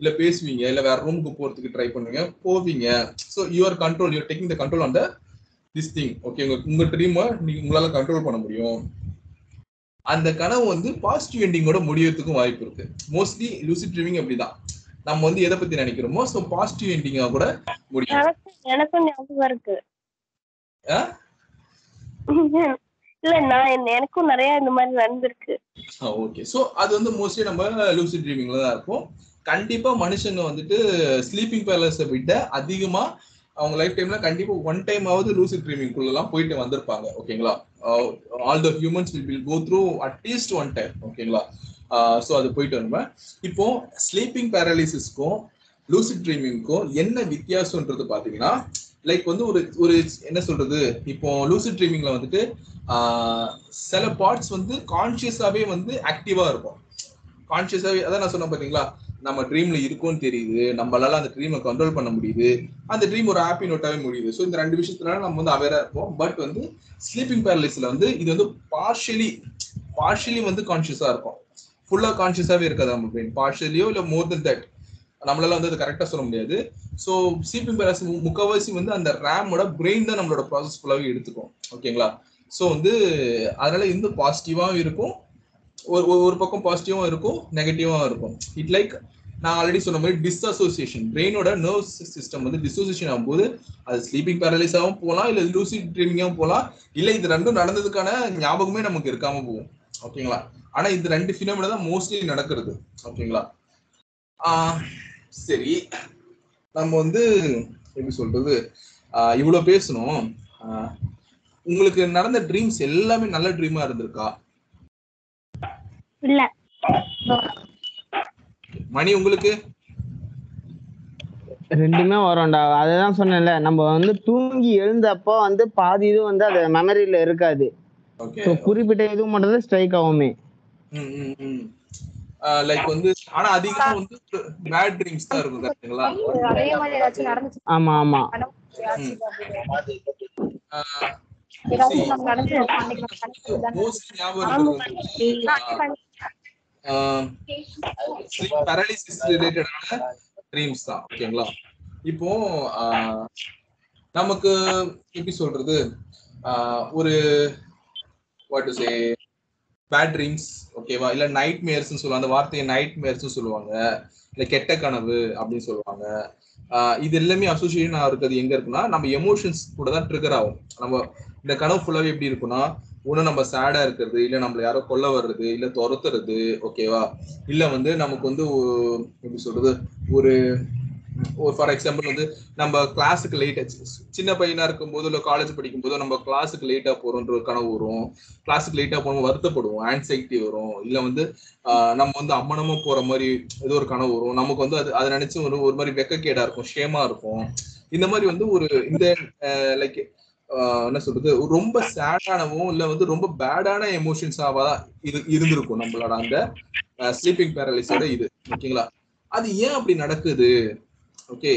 இல்ல பேசுவீங்க இல்ல வேற ரூமுக்கு போறதுக்கு ட்ரை பண்ணுவீங்க போவீங்க. So your control your taking the control on the this thing okay உங்க உங்க ட்ரீமை நீங்க உங்களால கண்ட்ரோல் பண்ண முடியும். அந்த கனவு வந்து பாசிட்டிவ் எண்டிங்கோட முடியறதுக்கும் வாய்ப்பு இருக்கு. மோஸ்ட்லி லூசிட் ட்ரீமிங் அப்படிதான். நம்ம வந்து எதை பத்தி நினைக்கிறோமோ ஸோ பாசிட்டிவ் எண்டிங்கா கூட முடியும். எனக்கும் ஞாபகம் இருக்கு? இல்ல நான் எனக்கும் நிறைய இந்த மாதிரி நடந்திருக்கு. ஓகே ஸோ அது வந்து மோஸ்ட்லி நம்ம லூசிட் ட்ரீமிங்ல தான் இருக்கும். கண்டிப்பா மனுஷங்க வந்துட்டு ஸ்லீப்பிங் பேலஸை விட அதிகமா அவங்க லைஃப் டைம்ல கண்டிப்பா ஒன் டைம் ஆவது லூசிட் ட்ரீமிங் எல்லாம் போயிட்டு வந்திருப்பாங்க ஓகேங்களா all the humans will will go through at least one time ஓகேங்களா ஸோ அது போயிட்டு வருவேன் இப்போ ஸ்லீப்பிங் பேரலிசிஸ்க்கும் லூசிட் ட்ரீமிங்க்கும் என்ன வித்தியாசம்ன்றது பாத்தீங்கன்னா லைக் வந்து ஒரு ஒரு என்ன சொல்றது? இப்போ லூசிட் ட்ரீமிங்ல வந்துட்டு சில பார்ட்ஸ் வந்து கான்சியஸாவே வந்து ஆக்டிவா இருக்கும். கான்சியஸாவே அதான் நான் சொன்னேன் பாத்தீங்களா? நம்ம ட்ரீம்ல இருக்கோம்னு தெரியுது நம்மளால அந்த ட்ரீமை கண்ட்ரோல் பண்ண முடியுது. அந்த ட்ரீம் ஒரு ஹாப்பி நோட்டாவே முடியுது. ஸோ இந்த ரெண்டு விஷயத்துல நம்ம வந்து அவேரா இருப்போம். பட் வந்து ஸ்லீப்பிங் பேரலிஸ்ல வந்து இது வந்து பார்ஷியலி பார்ஷியலி வந்து கான்சியஸா இருக்கும். ஃபுல்லா கான்சியஸாவே இருக்காது நம்ம பிரெயின் பார்ஷியலியோ இல்ல மோர் தென் தட் நம்மளால வந்து அது கரெக்டா சொல்ல முடியாது. ஸோ ஸ்லீப்பிங் பேரலிஸ் முக்கவாசி வந்து அந்த ரேமோட பிரெயின் தான் நம்மளோட ப்ராசஸ் ஃபுல்லாவே எடுத்துக்கும். ஓகேங்களா ஸோ வந்து அதனால இது பாசிட்டிவாகவும் இருக்கும். ஒரு ஒரு- பக்கம் பாசிட்டிவாகவும் இருக்கும் நெகட்டிவாகவும் இருக்கும். இட் லைக் நான் ஆல்ரெடி சொன்ன மாதிரி டிஸ்அசோசியேஷன் பிரெயினோட நர்வ் சிஸ்டம் வந்து டிஸ்அசோசியேஷன் ஆகும்போது அது ஸ்லீப்பிங் பேரலைஸாகவும் போகலாம் இல்லை லூசிட் ட்ரீமிங்காகவும் போகலாம். இல்லை இது ரெண்டும் நடந்ததுக்கான ஞாபகமே நமக்கு இருக்காம போகும். ஓகேங்களா? ஆனா இந்த ரெண்டு ஃபினோமினா தான் மோஸ்ட்லி நடக்கிறது. ஓகேங்களா? சரி. நம்ம வந்து எப்படி சொல்றது? இவ்வளோ பேசணும். உங்களுக்கு நடந்த ட்ரீம்ஸ் எல்லாமே நல்ல ட்ரீமா இருந்திருக்கா? இல்ல. மணி உங்களுக்கு? ரெண்டுமே வரும்டா. அதுதான் சொன்னேன்ல நம்ம வந்து தூங்கி எழுந்தப்போ வந்து பாதி இது வந்து அது மெமரியில இருக்காது. குறிப்பிட்ட இது மட்டும் தான் ஸ்ட்ரைக் ஆகுமே லைக் வந்து ஆனா அதிகமா வந்து பேட் ட்ரீம்ஸ் தான் இருக்கும் கரெக்ட்டுங்களா அதே மாதிரி ஏதாச்சும் நடந்துச்சு ஆமா ஆமா. கனவு ஏதாச்சும் ஆஹ் ஏதாச்சும் நம்ம நடந்து அன்னைக்கு நம்ம கனவு தானே. மோஸ்ட் ஞாபகம் பேரலிசிஸ் ரிலேட்டடான ட்ரீம்ஸ் தான் ஓகேங்களா இப்போ நமக்கு எப்படி சொல்றது? ஒரு what to say bad dreams ஓகேவா இல்ல நைட் மேர்ஸ்னு சொல்லுவாங்க அந்த வார்த்தையை நைட் மேர்ஸ்னு சொல்லுவாங்க. இல்ல கெட்ட கனவு அப்படின்னு சொல்லுவாங்க. இது எல்லாமே அசோசியேஷன் இருக்கிறது எங்க இருக்குன்னா நம்ம எமோஷன்ஸ் கூட தான் ட்ரிகர் ஆகும். நம்ம இந்த கனவு ஃபுல்லாவே எப்படி இருக்குன்னா ஒண்ணு நம்ம சேடா இருக்கிறது இல்ல நம்மள யாரோ கொல்ல வர்றது இல்ல துரத்துறது ஓகேவா இல்ல வந்து நமக்கு வந்து எப்படி சொல்றது? ஒரு ஒரு ஃபார் எக்ஸாம்பிள் வந்து நம்ம கிளாஸுக்கு லேட் சின்ன பையனா இருக்கும்போது இல்லை காலேஜ் படிக்கும் போது நம்ம கிளாஸுக்கு லேட்டா போறோன்ற ஒரு கனவு வரும். கிளாஸுக்கு லேட்டா போகணும் வருத்தப்படுவோம் ஆன்சைட்டி வரும். இல்ல வந்து நம்ம வந்து அம்மனமா போற மாதிரி ஏதோ ஒரு கனவு வரும். நமக்கு வந்து அது அதை நினைச்சு ஒரு ஒரு மாதிரி வெக்கக்கேடா இருக்கும் ஷேமா இருக்கும். இந்த மாதிரி வந்து ஒரு இந்த லைக் என்ன சொல்றது? ரொம்ப சேடானவும் இல்ல வந்து ரொம்ப பேடான எமோஷன்ஸாவா இது இருந்திருக்கும் நம்மளோட அந்த ஸ்லீப்பிங் பேரலிஸோட இது. ஓகேங்களா அது ஏன் அப்படி நடக்குது? ஓகே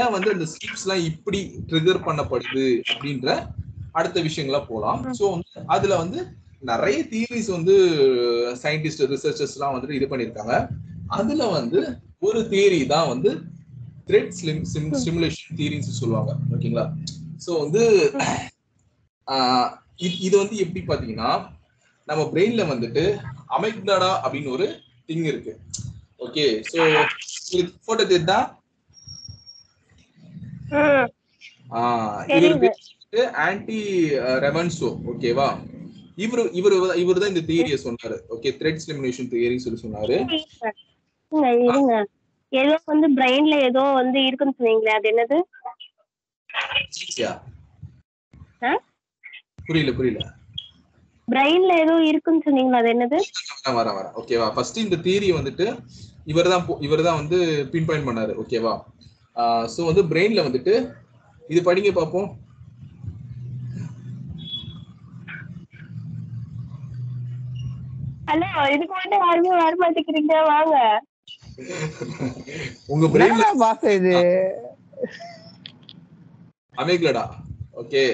ஏன் வந்து அந்த ஸ்லீப்ஸ் எல்லாம் இப்படி ட்ரிகர் பண்ணப்படுது அப்படின்ற அடுத்த விஷயங்களா போலாம். ஸோ அதுல வந்து நிறைய தியரிஸ் வந்து சயின்டிஸ்ட் ரிசர்ச்சர்ஸ் எல்லாம் வந்துட்டு இது பண்ணியிருக்காங்க. அதுல வந்து ஒரு தியரி தான் வந்து த்ரெட் ஸ்லிம் சிம் ஸ்டிமுலேஷன் தியரின்னு சொல்லுவாங்க. ஓகேங்களா ஸோ வந்து இது வந்து எப்படி பாத்தீங்கன்னா நம்ம பிரெயின்ல வந்துட்டு அமைக்டாடா அப்படின்னு ஒரு திங் இருக்கு. ஓகே ஸோ உங்களுக்கு போட்டோ தெரியுதா? இவர் ஆன்டி ரெவன்சோ ஓகேவா இவரு இவரு இவர் தான் இந்த தியரியை சொன்னாரு. ஓகே த்ரெட் ஸ்டிமுலேஷன் தியரி சொல்லி சொன்னாரு. ஏதோ வந்து பிரெயின்ல ஏதோ வந்து இருக்குன்னு சொன்னீங்களே அது என்னது? புரியல புரியல. பிரெயின்ல ஏதோ இருக்குன்னு சொன்னீங்களா அது என்னது? வரேன் வரேன் ஓகேவா ஃபர்ஸ்ட் இந்த தியரி வந்துட்டு இவர் தான் இவர் தான் வந்து பின் பாயிண்ட் பண்ணாரு ஓகேவா ஸோ வந்து பிரெயின்ல வந்துட்டு இது படிங்க பார்ப்போம் ஹலோ இதுக்கு மட்டும் யாருமே வர மாட்டேங்கிறீங்க வாங்க. உங்க பிரெயின்ல பாஸ் இது? அமேக்லடா. ஓகே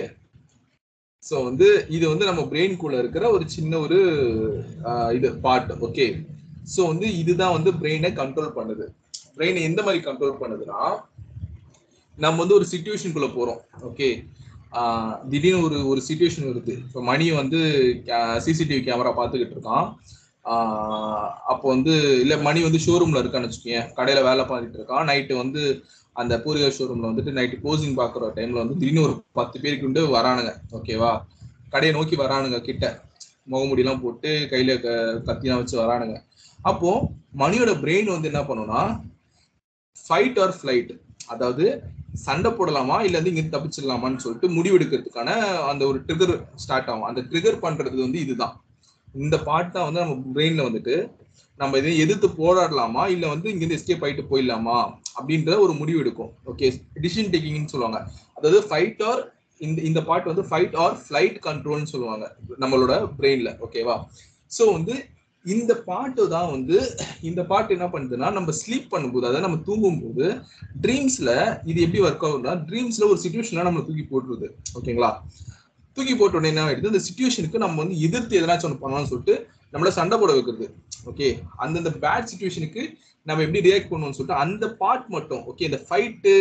ஸோ வந்து இது வந்து நம்ம பிரெயின்குள்ள இருக்கிற ஒரு சின்ன ஒரு இது பார்ட் ஓகே ஸோ வந்து இதுதான் வந்து பிரெயினை கண்ட்ரோல் பண்ணுது. பிரெயினை எந்த மாதிரி கண்ட்ரோல் பண்ணுதுன்னா நம்ம வந்து ஒரு சுச்சுவேஷனுக்குள்ள போறோம். ஓகே திடீர்னு ஒரு ஒரு சுச்சுவேஷன் வருது. இப்போ மணி வந்து சிசிடிவி கேமரா பார்த்துக்கிட்டு இருக்கான். அப்போ வந்து இல்லை மணி வந்து ஷோரூம்ல இருக்கான்னு வச்சுக்கோங்க கடையில வேலை பார்த்துட்டு இருக்கான். நைட்டு வந்து அந்த பூர்வீக ஷோரூம்ல வந்துட்டு நைட்டு க்ளோசிங் பாக்குற டைம்ல வந்து திடீர்னு ஒரு பத்து பேருக்கு வந்து வரானுங்க. ஓகேவா கடையை நோக்கி வரானுங்க கிட்ட. முகமுடியெல்லாம் போட்டு கையில க- கத்திலாம் வச்சு வரானுங்க. அப்போ மணியோட பிரெயின் வந்து என்ன பண்ணும்னா ஃபைட் ஆர் ஃபிளைட் அதாவது சண்டை போடலாமா? இல்ல வந்து இங்க தப்பிச்சிடலாமான்னு சொல்லிட்டு முடிவெடுக்கிறதுக்கான அந்த ஒரு ட்ரிகர் ஸ்டார்ட் ஆகும். அந்த ட்ரிகர் பண்றது வந்து இதுதான். இந்த பார்ட் தான் வந்து நம்ம பிரெயின்ல வந்துட்டு நம்ம இதை எதிர்த்து போராடலாமா? இல்ல வந்து இங்கிருந்து எஸ்கேப் ஆயிட்டு போயிடலாமா? அப்படின்ற ஒரு முடிவு எடுக்கும். ஓகே டிசிஷன் டேக்கிங்னு சொல்லுவாங்க. அதாவது ஃபைட் ஆர் இந்த இந்த பார்ட் வந்து ஃபைட் ஆர் ஃபிளைட் கண்ட்ரோல்னு சொல்லுவாங்க. நம்மளோட பிரெயின்ல ஓகேவா ஸோ வந்து இந்த பாட்டு தான் வந்து இந்த பாட்டு என்ன பண்ணுதுன்னா நம்ம ஸ்லீப் பண்ணும்போது அதாவது நம்ம தூங்கும்போது ட்ரீம்ஸ்ல இது எப்படி ஒர்க் ஆகும்னா ட்ரீம்ஸ்ல ஒரு சுச்சுவேஷன்ல நம்ம தூக்கி போட்டுருது. ஓகேங்களா தூக்கி போட்ட உடனே என்ன ஆயிடுது? இந்த சுச்சுவேஷனுக்கு நம்ம வந்து எதிர்த்து எதனாச்சும் ஒன்று பண்ணலாம்னு சொல்லிட்டு நம்மள சண்டை போட வைக்கிறது. ஓகே அந்தந்த பேட் சுச்சுவேஷனுக்கு நம்ம எப்படி ரியாக்ட் பண்ணுவோம்னு சொல்லிட்டு அந்த பார்ட் மட்டும் ஓகே இந்த ஃபைட்டு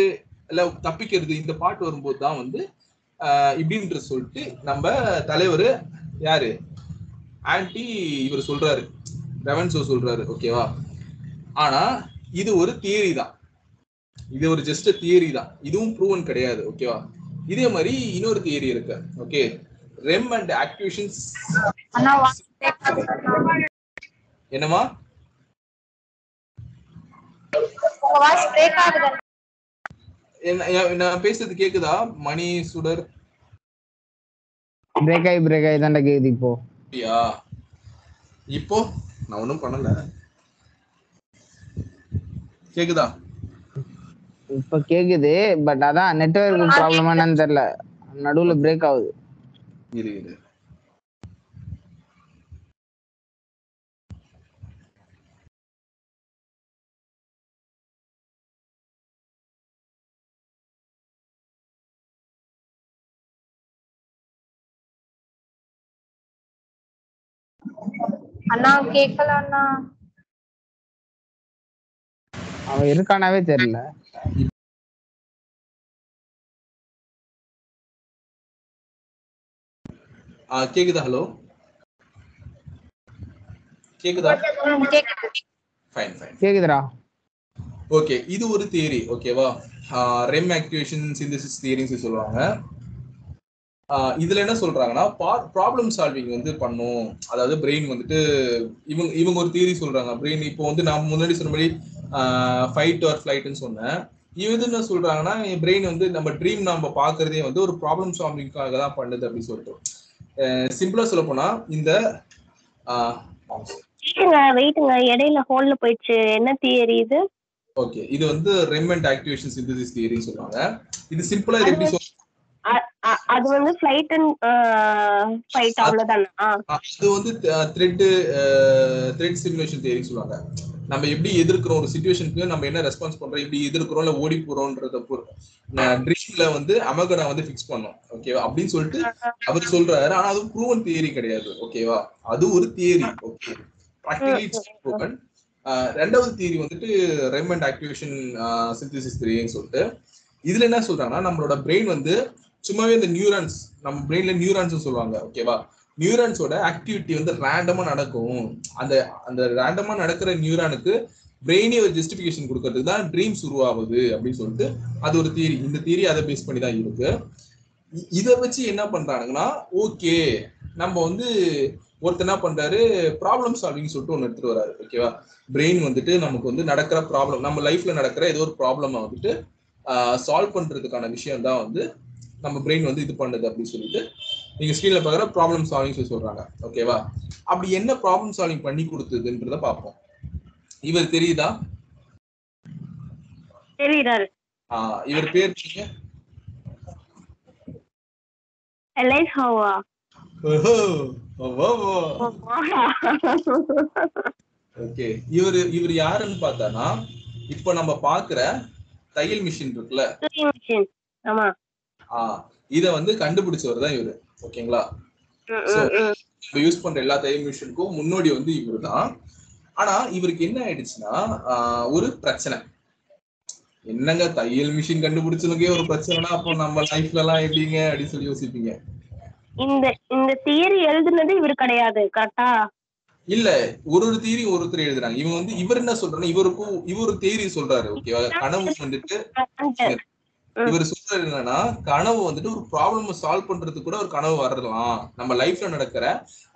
இல்ல தப்பிக்கிறது இந்த பாட்டு வரும்போது தான் வந்து இப்படின்ற சொல்லிட்டு நம்ம தலைவர் யாரு? ஆன்டி இவர் சொல்றாரு. ரெவன்சோ சொல்றாரு ஓகேவா ஆனா இது ஒரு தியரி தான். இது ஒரு ஜஸ்ட் தியரி தான். இதுவும் ப்ரூவன் கிடையாது ஓகேவா இதே மாதிரி இன்னொரு தியரி இருக்கு ஓகே ரெம் அண்ட் ஆக்டிவேஷன்ஸ் என்னமா உங்க வாய்ஸ் பிரேக் ஆகுது. நான் பேசுறது கேக்குதா? மணி சுடர். பிரேக் ஆகி பிரேக் ஆகி தாண்டா கேக்குது இப்போ. அப்படியா? இப்போ? நான் ஒன்றும் பண்ணல. கேக்குதா? இப்ப கேக்குது பட் அதான் நெட்வொர்க் ப்ராப்ளமா என்னன்னு தெரியல. நடுவுல பிரேக் ஆகுது. இரு இரு. அண்ணா கேட்கல அண்ணா அவன் இருக்கானாவே தெரியல. ஆ கேக்குதா ஹலோ? கேக்குதா? ஃபைன் ஃபைன் கேக்குதுடா. ஓகே இது ஒரு தியரி ஓகேவா ரெம் ஆக்டிவேஷன் சிந்தசிஸ் தியரின்னு சொல்லுவாங்க. இதுல என்ன சொல்றாங்கன்னா ப்ராப்ளம் சால்விங் வந்து பண்ணும். அதாவது பிரெயின் வந்துட்டு இவங்க இவங்க ஒரு தியரி சொல்றாங்க. பிரெயின் இப்போ வந்து நான் முன்னாடி சொன்னபடி ஃபைட் ஆர் ஃபிளைட்னு சொன்னேன். இது என்ன சொல்றாங்கன்னா என் பிரெயின் வந்து நம்ம ட்ரீம் நம்ம பாக்குறதே வந்து ஒரு ப்ராப்ளம் சால்விங்காக தான் பண்ணுது அப்படின்னு சொல்லிட்டு. சிம்பிளா சொல்ல போனா இந்த வெயிட்டுங்க இடையில ஹோல்ல போயிடுச்சு. என்ன தியரி இது? ஓகே இது வந்து ரெம் அண்ட் ஆக்டிவேஷன் சிந்தசிஸ் தியரின்னு சொல்லுவாங்க. இது சிம்பிளா எப்படி சொல்ல அ- அது வந்து ஃபிளைட் அண்ட் ஃபைட் அவ்வளவுதானா? அது வந்து த்ரெட் த்ரெட் சிமுலேஷன் தியரி சொல்லுவாங்க. நம்ம எப்படி எதிர்க்கிறோம் ஒரு சுச்சுவேஷனுக்கு நம்ம என்ன ரெஸ்பான்ஸ் பண்றோம் எப்படி எதிர்க்கிறோம் இல்ல ஓடி போறோம்ன்றத ட்ரீம்ல வந்து அமகடா வந்து ஃபிக்ஸ் பண்ணோம் ஓகேவா அப்படின்னு சொல்லிட்டு அவர் சொல்றாரு. ஆனா அது ப்ரூவன் தியரி கிடையாது ஓகேவா அது ஒரு தியரி ஓகே ப்ராக்டிகலி ரெண்டாவது தியரி வந்துட்டு ரெம் அண்ட் ஆக்டிவேஷன் சிந்தசிஸ் தியரின்னு சொல்லிட்டு. இதுல என்ன சொல்றாங்கன்னா நம்மளோட பிரெயின் வந்து சும்மாவே இந்த நியூரான்ஸ் நம்ம பிரெயின்ல நியூரான்ஸ் சொல்லுவாங்க ஓகேவா நியூரான்ஸோட ஆக்டிவிட்டி வந்து ரேண்டமா நடக்கும். அந்த அந்த ரேண்டமா நடக்கிற நியூரானுக்கு பிரெயினே ஒரு ஜஸ்டிபிகேஷன் கொடுக்கறதுக்கு தான் ட்ரீம்ஸ் உருவாகுது அப்படின்னு சொல்லிட்டு அது ஒரு தியரி இந்த தியரி அதை பேஸ் பண்ணி தான் இருக்கு. இதை வச்சு என்ன பண்றானுங்கன்னா ஓகே நம்ம வந்து ஒருத்தர் என்ன பண்றாரு ப்ராப்ளம் சால்விங் சொல்லிட்டு ஒன்று எடுத்துட்டு வராரு ஓகேவா பிரெயின் வந்துட்டு நமக்கு வந்து நடக்கிற ப்ராப்ளம் நம்ம லைஃப்ல நடக்கிற ஏதோ ஒரு ப்ராப்ளம் வந்துட்டு சால்வ் பண்றதுக்கான விஷயம் தான் வந்து நம்ம பிரெயின் வந்து இது பண்ணுது அப்படின்னு சொல்லிட்டு நீங்க ஸ்கிரீன்ல பாக்குற ப்ராப்ளம் சால்விங் சொல்லி சொல்றாங்க. ஓகேவா அப்படி என்ன ப்ராப்ளம் சால்விங் பண்ணி கொடுத்ததுன்றத பார்ப்போம். இவர் தெரியுதா? தெரியுறாரு இவர் பேர் ஓகே இவர் இவர் யாருன்னு பார்த்தானா? இப்போ நம்ம பாக்குற தையல் மிஷின் இருக்குல்ல? ஆஹ் இத வந்து கண்டுபிடிச்சவர் தான் இவரு. ஓகேங்களா. இப்ப யூஸ் பண்ற எல்லா தையல் மிஷினுக்கும் முன்னோடி வந்து இவர் தான். ஆனா இவருக்கு என்ன ஆயிடுச்சுன்னா ஒரு பிரச்சனை. என்னங்க தையல் மிஷின் கண்டுபிடிச்சதுக்கே ஒரு பிரச்சனைனா அப்போ நம்ம லைஃப்ல எல்லாம் எப்படிங்க? அப்படின்னு சொல்லி யோசிப்பீங்க. இந்த இந்த தியரி எழுதுனது இவர் கிடையாது கரெக்டா இல்ல ஒரு ஒரு தேரி ஒருத்தர் எழுதுறாங்க. இவங்க வந்து இவர் என்ன சொல்றாரு இவருக்கும் இவர் தேரி சொல்றாரு ஓகேவா கனவு வந்துட்டு இவர் சொல்றது என்னன்னா கனவு வந்துட்டு ஒரு ப்ராப்ளம் சால்வ் பண்றதுக்கு கூட ஒரு கனவு வரலாம். நம்ம லைஃப்ல நடக்கிற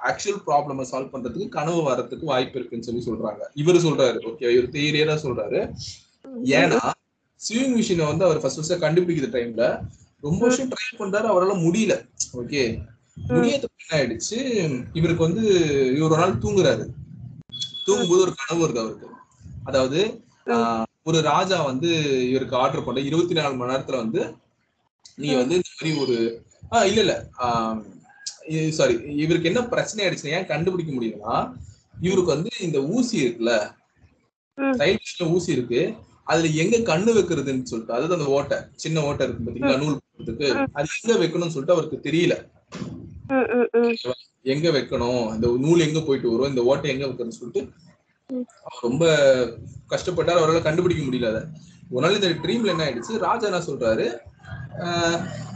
ஆக்சுவல் ப்ராப்ளம் சால்வ் பண்றதுக்கு கனவு வர்றதுக்கு வாய்ப்பு இருக்குன்னு சொல்லி சொல்றாங்க. இவர் சொல்றாரு ஓகே இவர் தேரியா தான் சொல்றாரு. ஏன்னா ஸ்விமிங் மிஷினை வந்து அவர் ஃபர்ஸ்ட் ஃபர்ஸ்ட் கண்டுபிடிக்கிற டைம்ல ரொம்ப வருஷம் ட்ரை பண்றாரு அவரால் முடியல. ஓகே முடியாதப்ப என்ன ஆயிடுச்சு. இவருக்கு வந்து இவர் ஒரு நாள் தூங்குறாரு. தூங்கும்போது ஒரு கனவு வருது அவருக்கு. அதாவது ஆஹ், ஒரு ராஜா வந்து இவருக்கு ஆர்டர் பண்ண இருபத்தி நாலு மணி நேரத்துல வந்து நீங்க வந்து இந்த மாதிரி ஒரு ஆஹ் இல்ல இல்ல சாரி இவருக்கு என்ன பிரச்சனை ஆயிடுச்சுன்னா ஏன் கண்டுபிடிக்க முடியும்னா இவருக்கு வந்து இந்த ஊசி இருக்குல்ல மிஷின்ல ஊசி இருக்கு அதுல எங்க கண்ணு வைக்கிறதுன்னு சொல்லிட்டு அதாவது அந்த ஓட்டை சின்ன ஓட்டை இருக்கு பாத்தீங்களா நூல் போடுறதுக்கு அது எங்க வைக்கணும்னு சொல்லிட்டு அவருக்கு தெரியல. எங்க வைக்கணும் இந்த நூல் எங்க போயிட்டு வரும் இந்த ஓட்டை எங்க வைக்கணும்னு சொல்லிட்டு. அவர் ரொம்ப கஷ்டப்பட்டார் அவரால் கண்டுபிடிக்க முடியல அதை. ஒரு நாள் இந்த ட்ரீம்ல என்ன ஆயிடுச்சு? ராஜா என்ன சொல்றாரு?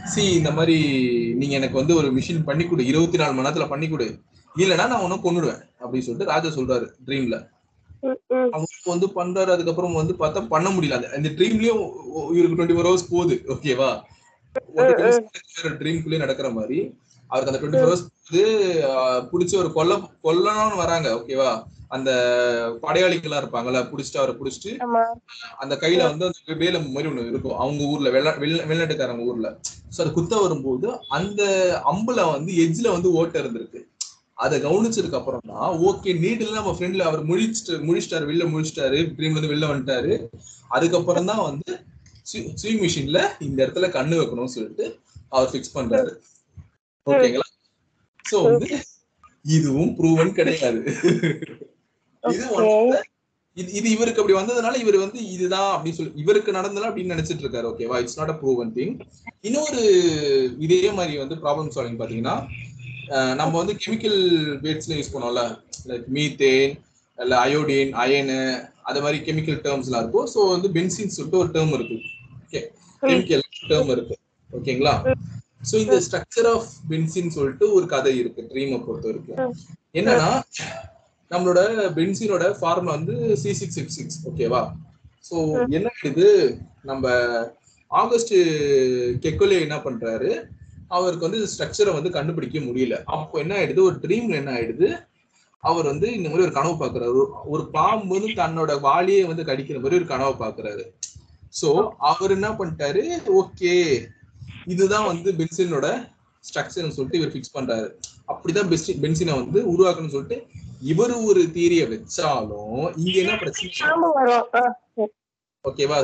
சி இந்த மாதிரி நீங்க எனக்கு வந்து ஒரு மிஷின் பண்ணி கொடு இருபத்தி நாலு மணி நேரத்துல பண்ணி கொடு இல்லைன்னா நான் உன்னை கொன்னுடுவேன். அப்படின்னு சொல்லிட்டு ராஜா சொல்றாரு ட்ரீம்ல. அவருக்கு வந்து பண்றாரு. அதுக்கப்புறம் வந்து பார்த்தா பண்ண முடியல. அந்த- ட்ரீம்லயும் இவருக்கு டுவெண்ட்டி ஃபோர் ஹவர்ஸ் போகுது ஓகேவா ட்ரீம்குள்ளே நடக்கிற மாதிரி. அவருக்கு அந்த டுவெண்ட்டி ஃபோர் ஹவர்ஸ் போகுது. ஆஹ் புடிச்சு ஒரு கொல்ல கொல்லணும்னு வராங்க. ஓகேவா அந்த படையாளிகளா இருப்பாங்கல்ல புடிச்சிட்டு அவரை புடிச்சிட்டு அந்த கையில வந்து அந்த வேலை மாதிரி ஒண்ணு இருக்கும். அவங்க ஊர்ல வெளிநாட்டுக்காரங்க ஊர்ல. சோ அது குத்த வரும்போது அந்த அம்புல வந்து எஜ்ல வந்து ஓட்டை இருந்திருக்கு. அதை கவனிச்சதுக்கு அப்புறம் தான் ஓகே நீட்ல நம்ம ஃப்ரெண்ட்ல அவர் முழிச்சிட்டு முழிச்சிட்டாரு வெளில முழிச்சிட்டாரு ட்ரீம்ல இருந்து வெளில வந்துட்டாரு. அதுக்கப்புறம் தான் வந்து ஸ்விங் மிஷின்ல இந்த இடத்துல கண்ணு வைக்கணும்னு சொல்லிட்டு அவர் ஃபிக்ஸ் பண்றாரு. ஓகேங்களா சோ வந்து இதுவும் ப்ரூவன் கிடையாது. இது இது இவருக்கு அப்படி வந்ததுனால இவர் வந்து இதுதான் அப்படின்னு சொல்லி இவருக்கு நடந்ததுனா அப்படின்னு நினைச்சிட்டு இருக்காரு. ஓகேவா it's not a proven thing இன்னொரு இதே மாதிரி வந்து ப்ராப்ளம் சால்விங் பாத்தீங்கன்னா நம்ம வந்து கெமிக்கல் வேட்ஸ்ல யூஸ் பண்ணோம்ல லைக் மீத்தேன் இல்ல அயோடின் அயனு அது மாதிரி கெமிக்கல் டேர்ம்ஸ்லாம் இருக்கும். ஸோ வந்து பென்சின் சொல்லிட்டு ஒரு டேர்ம் இருக்கு. ஓகே கெமிக்கல் டேர்ம் இருக்கு. ஓகேங்களா ஸோ இந்த ஸ்ட்ரக்சர் ஆஃப் பென்சின் சொல்லிட்டு ஒரு கதை இருக்கு ட்ரீமை பொறுத்த வரைக்கும். என்னன்னா நம்மளோட பென்சினோட ஃபார்முலா வந்து சி சிக்ஸ் எஃப் சிக்ஸ் ஓகேவா ஸோ என்ன இது? நம்ம ஆகஸ்ட் கெக்கோலே என்ன பண்றாரு? அவருக்கு வந்து ஸ்ட்ரக்சரை வந்து கண்டுபிடிக்க முடியல. அப்போ என்ன ஆயிடுது? ஒரு ட்ரீம்ல என்ன ஆயிடுது? அவர் வந்து இந்த மாதிரி ஒரு கனவு பாக்குறாரு. ஒரு- பாம்பு வந்து தன்னோட வாளியை வந்து கடிக்கிற மாதிரி ஒரு கனவு பாக்குறாரு. சோ அவர் என்ன பண்ணிட்டாரு? ஓகே இதுதான் வந்து பென்சினோட ஸ்ட்ரக்சர்னு சொல்லிட்டு இவர் ஃபிக்ஸ் பண்றாரு. அப்படிதான் பென்சினை வந்து உருவாக்கணும்னு சொல்லிட்டு இவர் ஒரு தியரிய வச்சாலும் இங்க என்ன பிரச்சனை. ஓகேவா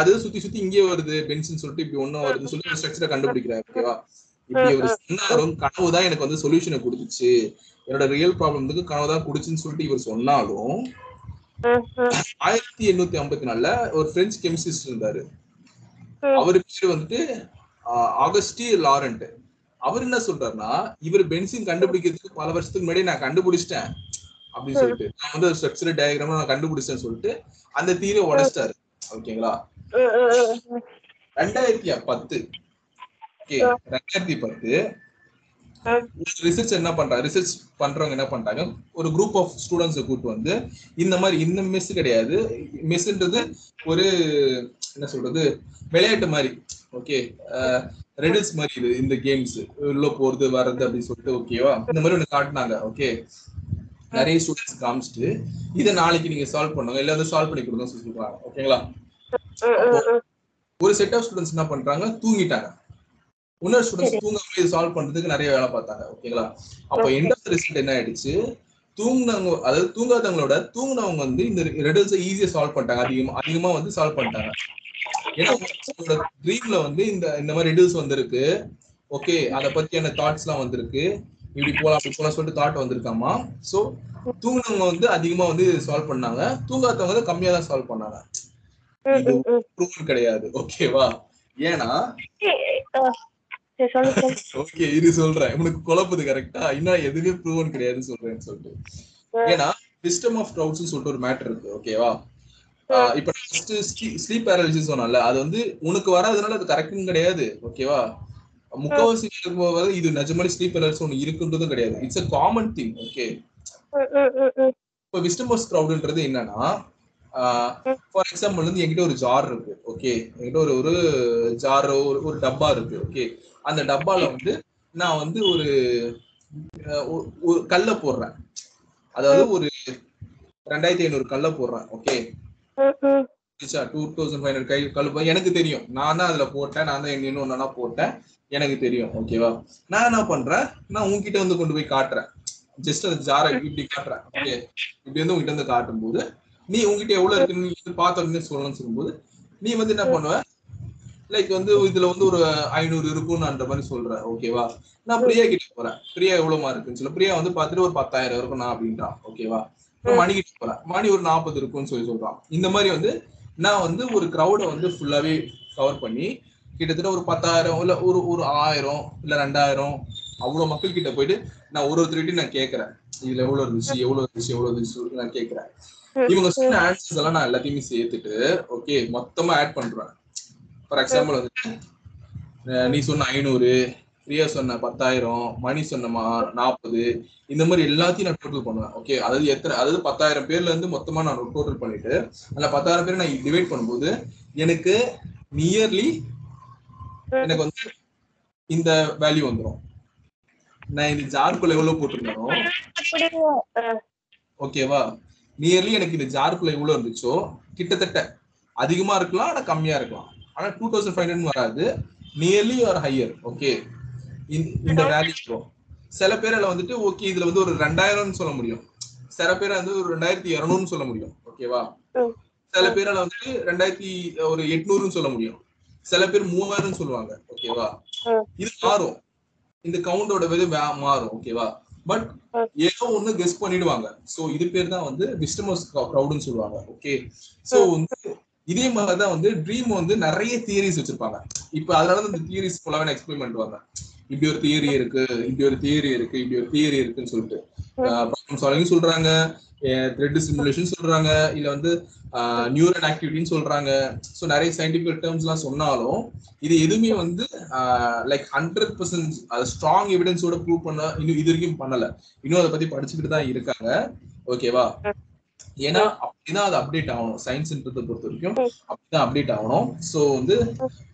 அது சுத்தி சுத்தி இங்கே வருது பென்சின் சொல்லிட்டு இப்படி ஒண்ணும் வருதுன்னு சொல்லி ஸ்ட்ரக்சரை கண்டுபிடிக்கிறாரு ஓகேவா இப்படி அவர் சொன்னாலும் கனவு தான் எனக்கு வந்து சொல்யூஷனை கொடுத்துச்சு. என்னோட ரியல் ப்ராப்ளம்க்கு கனவு தான் கொடுச்சுன்னு சொல்லிட்டு இவர் சொன்னாலும் ஆயிரத்தி எண்ணூத்தி ஐம்பத்தி நாலுல ஒரு பிரெஞ்சு கெமிஸ்டிஸ்ட் இருந்தாரு. அவரு பேர் வந்துட்டு ஆகஸ்டி லாரண்ட் அவர் என்ன சொல்றாருன்னா இவர் பென்சின் கண்டுபிடிக்கிறதுக்கு பல வருஷத்துக்கு முன்னாடி நான் கண்டுபிடிச்சிட்டேன். அப்படின்னு சொல்லிட்டு. நான் வந்து ஸ்ட்ரக்சர் டயக்ராம் நான் கண்டுபிடிச்சேன்னு சொல்லிட்டு அந்த தீரை உடைச்சிட்டாரு. ஓகேங்களா? ரெண்டாயிரத்தி பத்து. ஓகே ரெண்டாயிரத்தி பத்து. ரிசர்ச் என்ன பண்றாங்க ரிசர்ச் பண்றவங்க என்ன பண்றாங்க? ஒரு குரூப் ஆஃப் ஸ்டூடெண்ட்ஸை கூட்டு வந்து இந்த மாதிரி இந்த மெஸ் கிடையாது. மெஸ்ன்றது ஒரு என்ன சொல்றது? விளையாட்டு மாதிரி. ஓகே ரெடில்ஸ் மாதிரி இது இந்த கேம்ஸ் உள்ள போறது வர்றது அப்படின்னு சொல்லிட்டு ஓகேவா? இந்த மாதிரி ஒண்ணு காட்டினாங்க. ஓகே. நிறைய ஸ்டூடெண்ட்ஸ் காமிச்சிட்டு இதை நாளைக்கு நீங்க சால்வ் பண்ணுங்க. இல்ல வந்து சால்வ் பண்ணி கொடுங்க சொல்றாங்க ஓகேங்களா. ஒரு செட் ஆஃப் ஸ்டூடெண்ட்ஸ் என்ன பண்றாங்க? தூங்கிட்டாங்க. இன்னொரு ஸ்டூடெண்ட்ஸ் தூங்காம இது சால்வ் பண்றதுக்கு நிறைய வேலை பார்த்தாங்க. ஓகேங்களா? அப்ப எண்ட் ஆஃப் ரிசல்ட் என்ன ஆயிடுச்சு? தூங்குனவங்க அதாவது தூங்காதவங்களோட தூங்குனவங்க வந்து இந்த ரெடல்ஸ் ஈஸியா சால்வ் பண்ணிட்டாங்க. அதிகமா அதிகமா வந்து சால்வ் பண்ணிட்டாங்க. ஏன்னா ட்ரீம்ல வந்து இந்த இந்த மாதிரி ரெடில்ஸ் வந்திருக்கு. ஓகே அத பத்தியான தாட்ஸ் எல்லாம் வந்திருக்கு. இப்படி போலாம் அப்படி போலாம் சொல்லிட்டு தாட் வந்திருக்காமா? சோ தூங்குனவங்க வந்து அதிகமா வந்து சால்வ் பண்ணாங்க. தூங்காதவங்க வந்து கம்மியா தான் சால்வ் பண்ணாங்க. ப்ரூவன் கிடையாது. ஓகேவா ஏன்னா. ஓகே இது சொல்றேன். உனக்கு குழப்புது கரெக்டா இன்னும் எதுவுமே ப்ரூவன் கிடையாது சொல்றேன்னு சொல்லிட்டு. ஏன்னா விஸ்டம் ஆஃப் ட்ரவுட்ஸ் சொல்லிட்டு ஒரு மேட்டர் இருக்கு. ஓகேவா இப்ப ஸ்லீப் பேரலிசிஸ் சொன்னல அது வந்து உனக்கு வராதனால அது கரெக்டும் கிடையாது. ஓகேவா முக்கவாசி வர இது நிஜமாலே ஸ்லீப் பேரலிசிஸ் ஒன்று இருக்குன்றதும் கிடையாது. It's a common thing okay. இப்போ விஸ்டம் ஆஃப் க்ரௌடுன்றது என்னன்னா ஃபார் எக்ஸாம்பிள் வந்து என்கிட்ட ஒரு ஜார் இருக்கு ஓகே என்கிட்ட ஒரு ஒரு ஜாரோ ஒரு ஒரு டப்பா இருக்கு ஓகே அந்த டப்பால வந்து நான் வந்து ஒரு ஒரு- கல்லை போடுறேன். அதாவது ஒரு ரெண்டாயிரத்தி ஐநூறு கல்லை போடுறேன் okay. Two thousand five hundred கை கல் எனக்கு தெரியும். நான் தான் அதுல போட்டேன் நான் தான் இன்னும் ஒன்னா போட்டேன். எனக்கு தெரியும் ஓகேவா நான் என்ன பண்றேன்? நான் உன்கிட்ட வந்து கொண்டு போய் காட்டுறேன். ஜஸ்ட் அந்த ஜாரை இப்படி காட்டுறேன் ஓகே இப்படி வந்து உங்ககிட்ட வந்து காட்டும் போது நீ உங்ககிட்ட எவ்வளவு இருக்குன்னு நீ வந்து சொல்லணும்னு சொல்லும்போது நீ வந்து என்ன பண்ணுவ? லைக் வந்து இதுல வந்து ஒரு ஐநூறு இருக்கும்ன்ற மாதிரி சொல்ற ஓகேவா நான் பிரியா கிட்ட போறேன். பிரியா எவ்வளவுமா இருக்குன்னு சொல்ல. பிரியா வந்து பார்த்துட்டு ஒரு பத்தாயிரம் இருக்கும் நான் அப்படின்றான் ஓகேவா மணி கிட்ட போறேன். மணி ஒரு நாற்பது இருக்கும்னு சொல்லி சொல்றான். இந்த மாதிரி வந்து நான் வந்து ஒரு க்ரௌட வந்து ஃபுல்லாவே கவர் பண்ணி கிட்டத்தட்ட ஒரு பத்தாயிரம் இல்ல ஒரு ஒரு ஆயிரம் இல்ல ரெண்டாயிரம் அவ்வளவு மக்கள் கிட்ட போயிட்டு நான் ஒரு ஒருத்தர்கிட்ட நான் கேட்கறேன் இதுல எவ்வளவு இருந்துச்சு எவ்வளவு இருந்துச்சு எவ்வளவு இருந்துச்சு நான் கேட்கறேன் இவங்க சொன்ன ஆன்சர்ஸ் எல்லாம் நான் எல்லாத்தையுமே சேர்த்துட்டு ஓகே மொத்தமா ஆட் பண்றேன். ஃபார் எக்ஸாம்பிள் அஹ் நீ சொன்ன ஐநூறு பிரியா சொன்ன பத்தாயிரம் மணி சொன்ன மா- நாற்பது இந்த மாதிரி எல்லாத்தையும் நான் டோட்டல் பண்ணுவேன் ஓகே அதாவது எத்தனை அதாவது பத்தாயிரம் பேர்ல இருந்து மொத்தமா நான் டோட்டல் பண்ணிட்டு அந்த பத்தாயிரம் பேரை நான் டிவைட் பண்ணும்போது எனக்கு நியர்லி எனக்கு வந்து இந்த வேல்யூ வந்துரும். நான் இந்த ஜார்க்குள்ள எவ்வளவு போட்டிருந்தேனோ ஆ, ஓகேவா நியர்லி எனக்கு இந்த ஜார்க்குள்ள எவ்வளவு இருந்துச்சோ கிட்டத்தட்ட அதிகமா இருக்கலாம் ஆனா கம்மியா இருக்கலாம். ஆனா டூ தௌசண்ட் ஃபைவ் ஹண்ட்ரட் வராது. நியர்லி ஆர் ஹையர் ஓகே இந்த வேல்யூ சில பேரால வந்துட்டு ஓகே இதுல வந்து ஒரு ரெண்டாயிரம்னு சொல்ல முடியும். சில பேர் வந்து ஒரு ரெண்டாயிரத்தி இருநூறுன்னு சொல்ல முடியும் ஓகேவா ம். சில பேரால வந்துட்டு ரெண்டாயிரத்தி ஒரு எட்நூறுன்னு சொல்ல முடியும். சில பேர் மூவாயிரம் சொல்லுவாங்க ஓகேவா. இது மாறும். இந்த கவுண்டோட இது மாறும் ஓகேவா பட். ஏதோ ஒண்ணு கெஸ் பண்ணிடுவாங்க. சோ இது பேர் தான் வந்து விஸ்டமஸ் க்ரௌடுன்னு சொல்லுவாங்க ஓகே சோ வந்து இதே மாதிரிதான் வந்து ட்ரீம் வந்து நிறைய தியரிஸ் வச்சிருப்பாங்க. இப்ப அதனால தான் இந்த தியரிஸ் ஃபுல்லாவே எக்ஸ்பிளைன் பண்ணுவாங்க இப்படி ஒரு தியரி இருக்கு இப்படி ஒரு தியரி இருக்கு இப்படி ஒரு தியரி இருக்குன்னு சொல்லிட்டு. சொல்றாங்க. த்ரெட் சிமுலேஷன் சொல்றாங்க. இல்ல வந்து நியூரல் ஆக்டிவிட்டின்னு சொல்றாங்க. ஸோ நிறைய சயின்டிபிக் டேர்ம்ஸ் எல்லாம் சொன்னாலும் இது எதுவுமே வந்து லைக் ஹண்ட்ரட் பர்சன்ட் அது ஸ்ட்ராங் எவிடன்ஸோட ப்ரூவ் பண்ண இன்னும் இது வரைக்கும் பண்ணல. இன்னும் அதை பத்தி படிச்சுக்கிட்டு தான் இருக்காங்க. ஓகேவா ஏன்னா அப்படிதான் அது அப்டேட் ஆகணும். சயின்ஸ்ன்றதை பொறுத்த வரைக்கும் அப்படிதான் அப்டேட் ஆகணும். ஸோ வந்து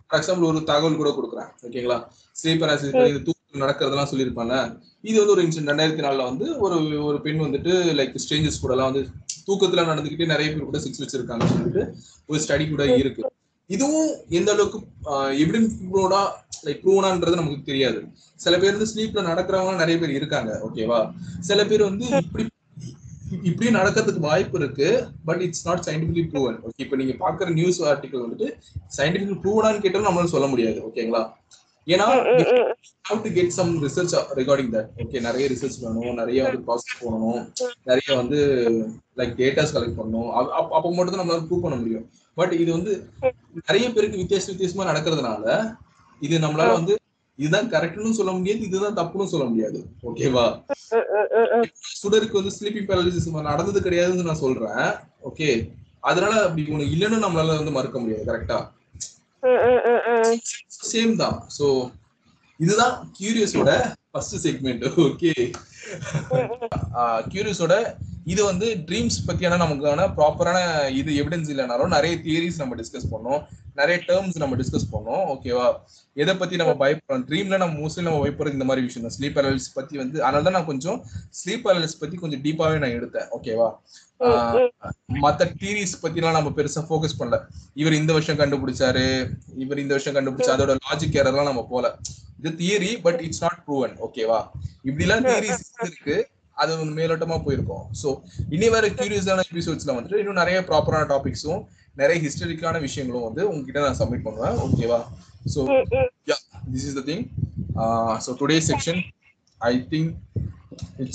ஃபார் எக்ஸாம்பிள் ஒரு தகவல் கூட கொடுக்குறேன். ஓகேங்களா ஸ்லீப்பர் தூக்கம் நடக்கிறதெல்லாம் சொல்லியிருப்பாங்க. இது வந்து ஒரு இன்சிடென்ட் ரெண்டாயிரத்தி நாலுல வந்து ஒரு ஒரு பெண் வந்துட்டு லைக் ஸ்ட்ரேஞ்சர்ஸ் கூட எல்லாம் வந்து தூக்கத்துல நடந்துகிட்டே நிறைய பேர் கூட சிக்ஸ் வச்சிருக்காங்க சொல்லிட்டு ஒரு ஸ்டடி கூட இருக்கு. இதுவும் எந்த அளவுக்கு எவிடன்ஸ் லைக் ப்ரூவனான்றது நமக்கு தெரியாது. சில பேர் வந்து ஸ்லீப்ல நடக்கிறவங்க நிறைய பேர் இருக்காங்க ஓகேவா சில பேர் வந்து இப்படி இப்படி நடக்கிறதுக்கு வாய்ப்பு இருக்கு but it's not scientifically proven okay இப்போ நீங்க பாக்குற நியூஸ் ஆர்டிகல் வந்துட்டு சயின்டிபிக் ப்ரூவனான்னு கேட்டாலும் நம்மளால சொல்ல முடியாது ஓகேங்களா ஏன்னா how to get some research regarding that okay நிறைய ரிசர்ச் வேணும் நிறைய வந்து ப்ராசஸ் பண்ணணும் நிறைய வந்து லைக் டேட்டாஸ் கலெக்ட் பண்ணணும். அப்ப- மட்டும் தான் நம்மளால ப்ரூவ் பண்ண முடியும். பட் இது வந்து நிறைய பேருக்கு வித்தியாச வித்தியாசமா நடக்கிறதுனால இது நம்மளால வந்து இதுதான் கரெக்ட்னு சொல்ல முடியாது இதுதான் தப்புன்னு சொல்ல முடியாது. ஓகேவா சுடருக்கு வந்து ஸ்லீப்பிங் பேரலிசிஸ் நடந்தது கிடையாதுன்னு நான் சொல்றேன். ஓகே அதனால அப்படி ஒண்ணு இல்லைன்னு நம்மளால வந்து மறுக்க முடியாது கரெக்டா சேம் தான். சோ இதுதான் கியூரியஸோட ஃபர்ஸ்ட் செக்மெண்ட் ஓகே கியூரியஸோட இது வந்து ட்ரீம்ஸ் பத்தியான நமக்கான ப்ராப்பரான இது எவிடன்ஸ் இல்லைனாலும் நிறைய தியரிஸ் நம்ம டிஸ்கஸ் பண்ணோம். நிறைய டேர்ம்ஸ் நம்ம டிஸ்கஸ் பண்ணோம். ஓகேவா எதை பத்தி நம்ம பயப்படுறோம்? ட்ரீம்ல நம்ம மோஸ்ட்லி நம்ம பயப்படுறது இந்த மாதிரி விஷயம் தான். ஸ்லீப் பேரலிஸ் பத்தி வந்து அதனால தான் நான் கொஞ்சம் ஸ்லீப் பேரலிஸ் பத்தி கொஞ்சம் டீப்பாவே நான் எடுத்தேன். ஓகேவா மத்த தியரிஸ் பத்திலாம் நம்ம பெருசா ஃபோக்கஸ் பண்ணல. இவர் இந்த வருஷம் கண்டுபிடிச்சாரு இவர் இந்த வருஷம் கண்டுபிடிச்சா அதோட லாஜிக் எரர்லாம் நம்ம போல. இது theory but it's not proven ஓகேவா இப்படிலாம் தியரிஸ் இருக்கு அது மேலோட்டமா போயிருக்கோம். சோ இனி வர கியூரியஸான எபிசோட்ஸ்ல வந்துட்டு இன்னும் நிறைய ப்ராப்பரான டாபிக்ஸும் நிறைய ஹிஸ்டரிக்கான விஷயங்களும் வந்து உங்ககிட்ட நான் சப்மிட் பண்ணுவேன் ஓகேவா so this is the thing so today section I think it's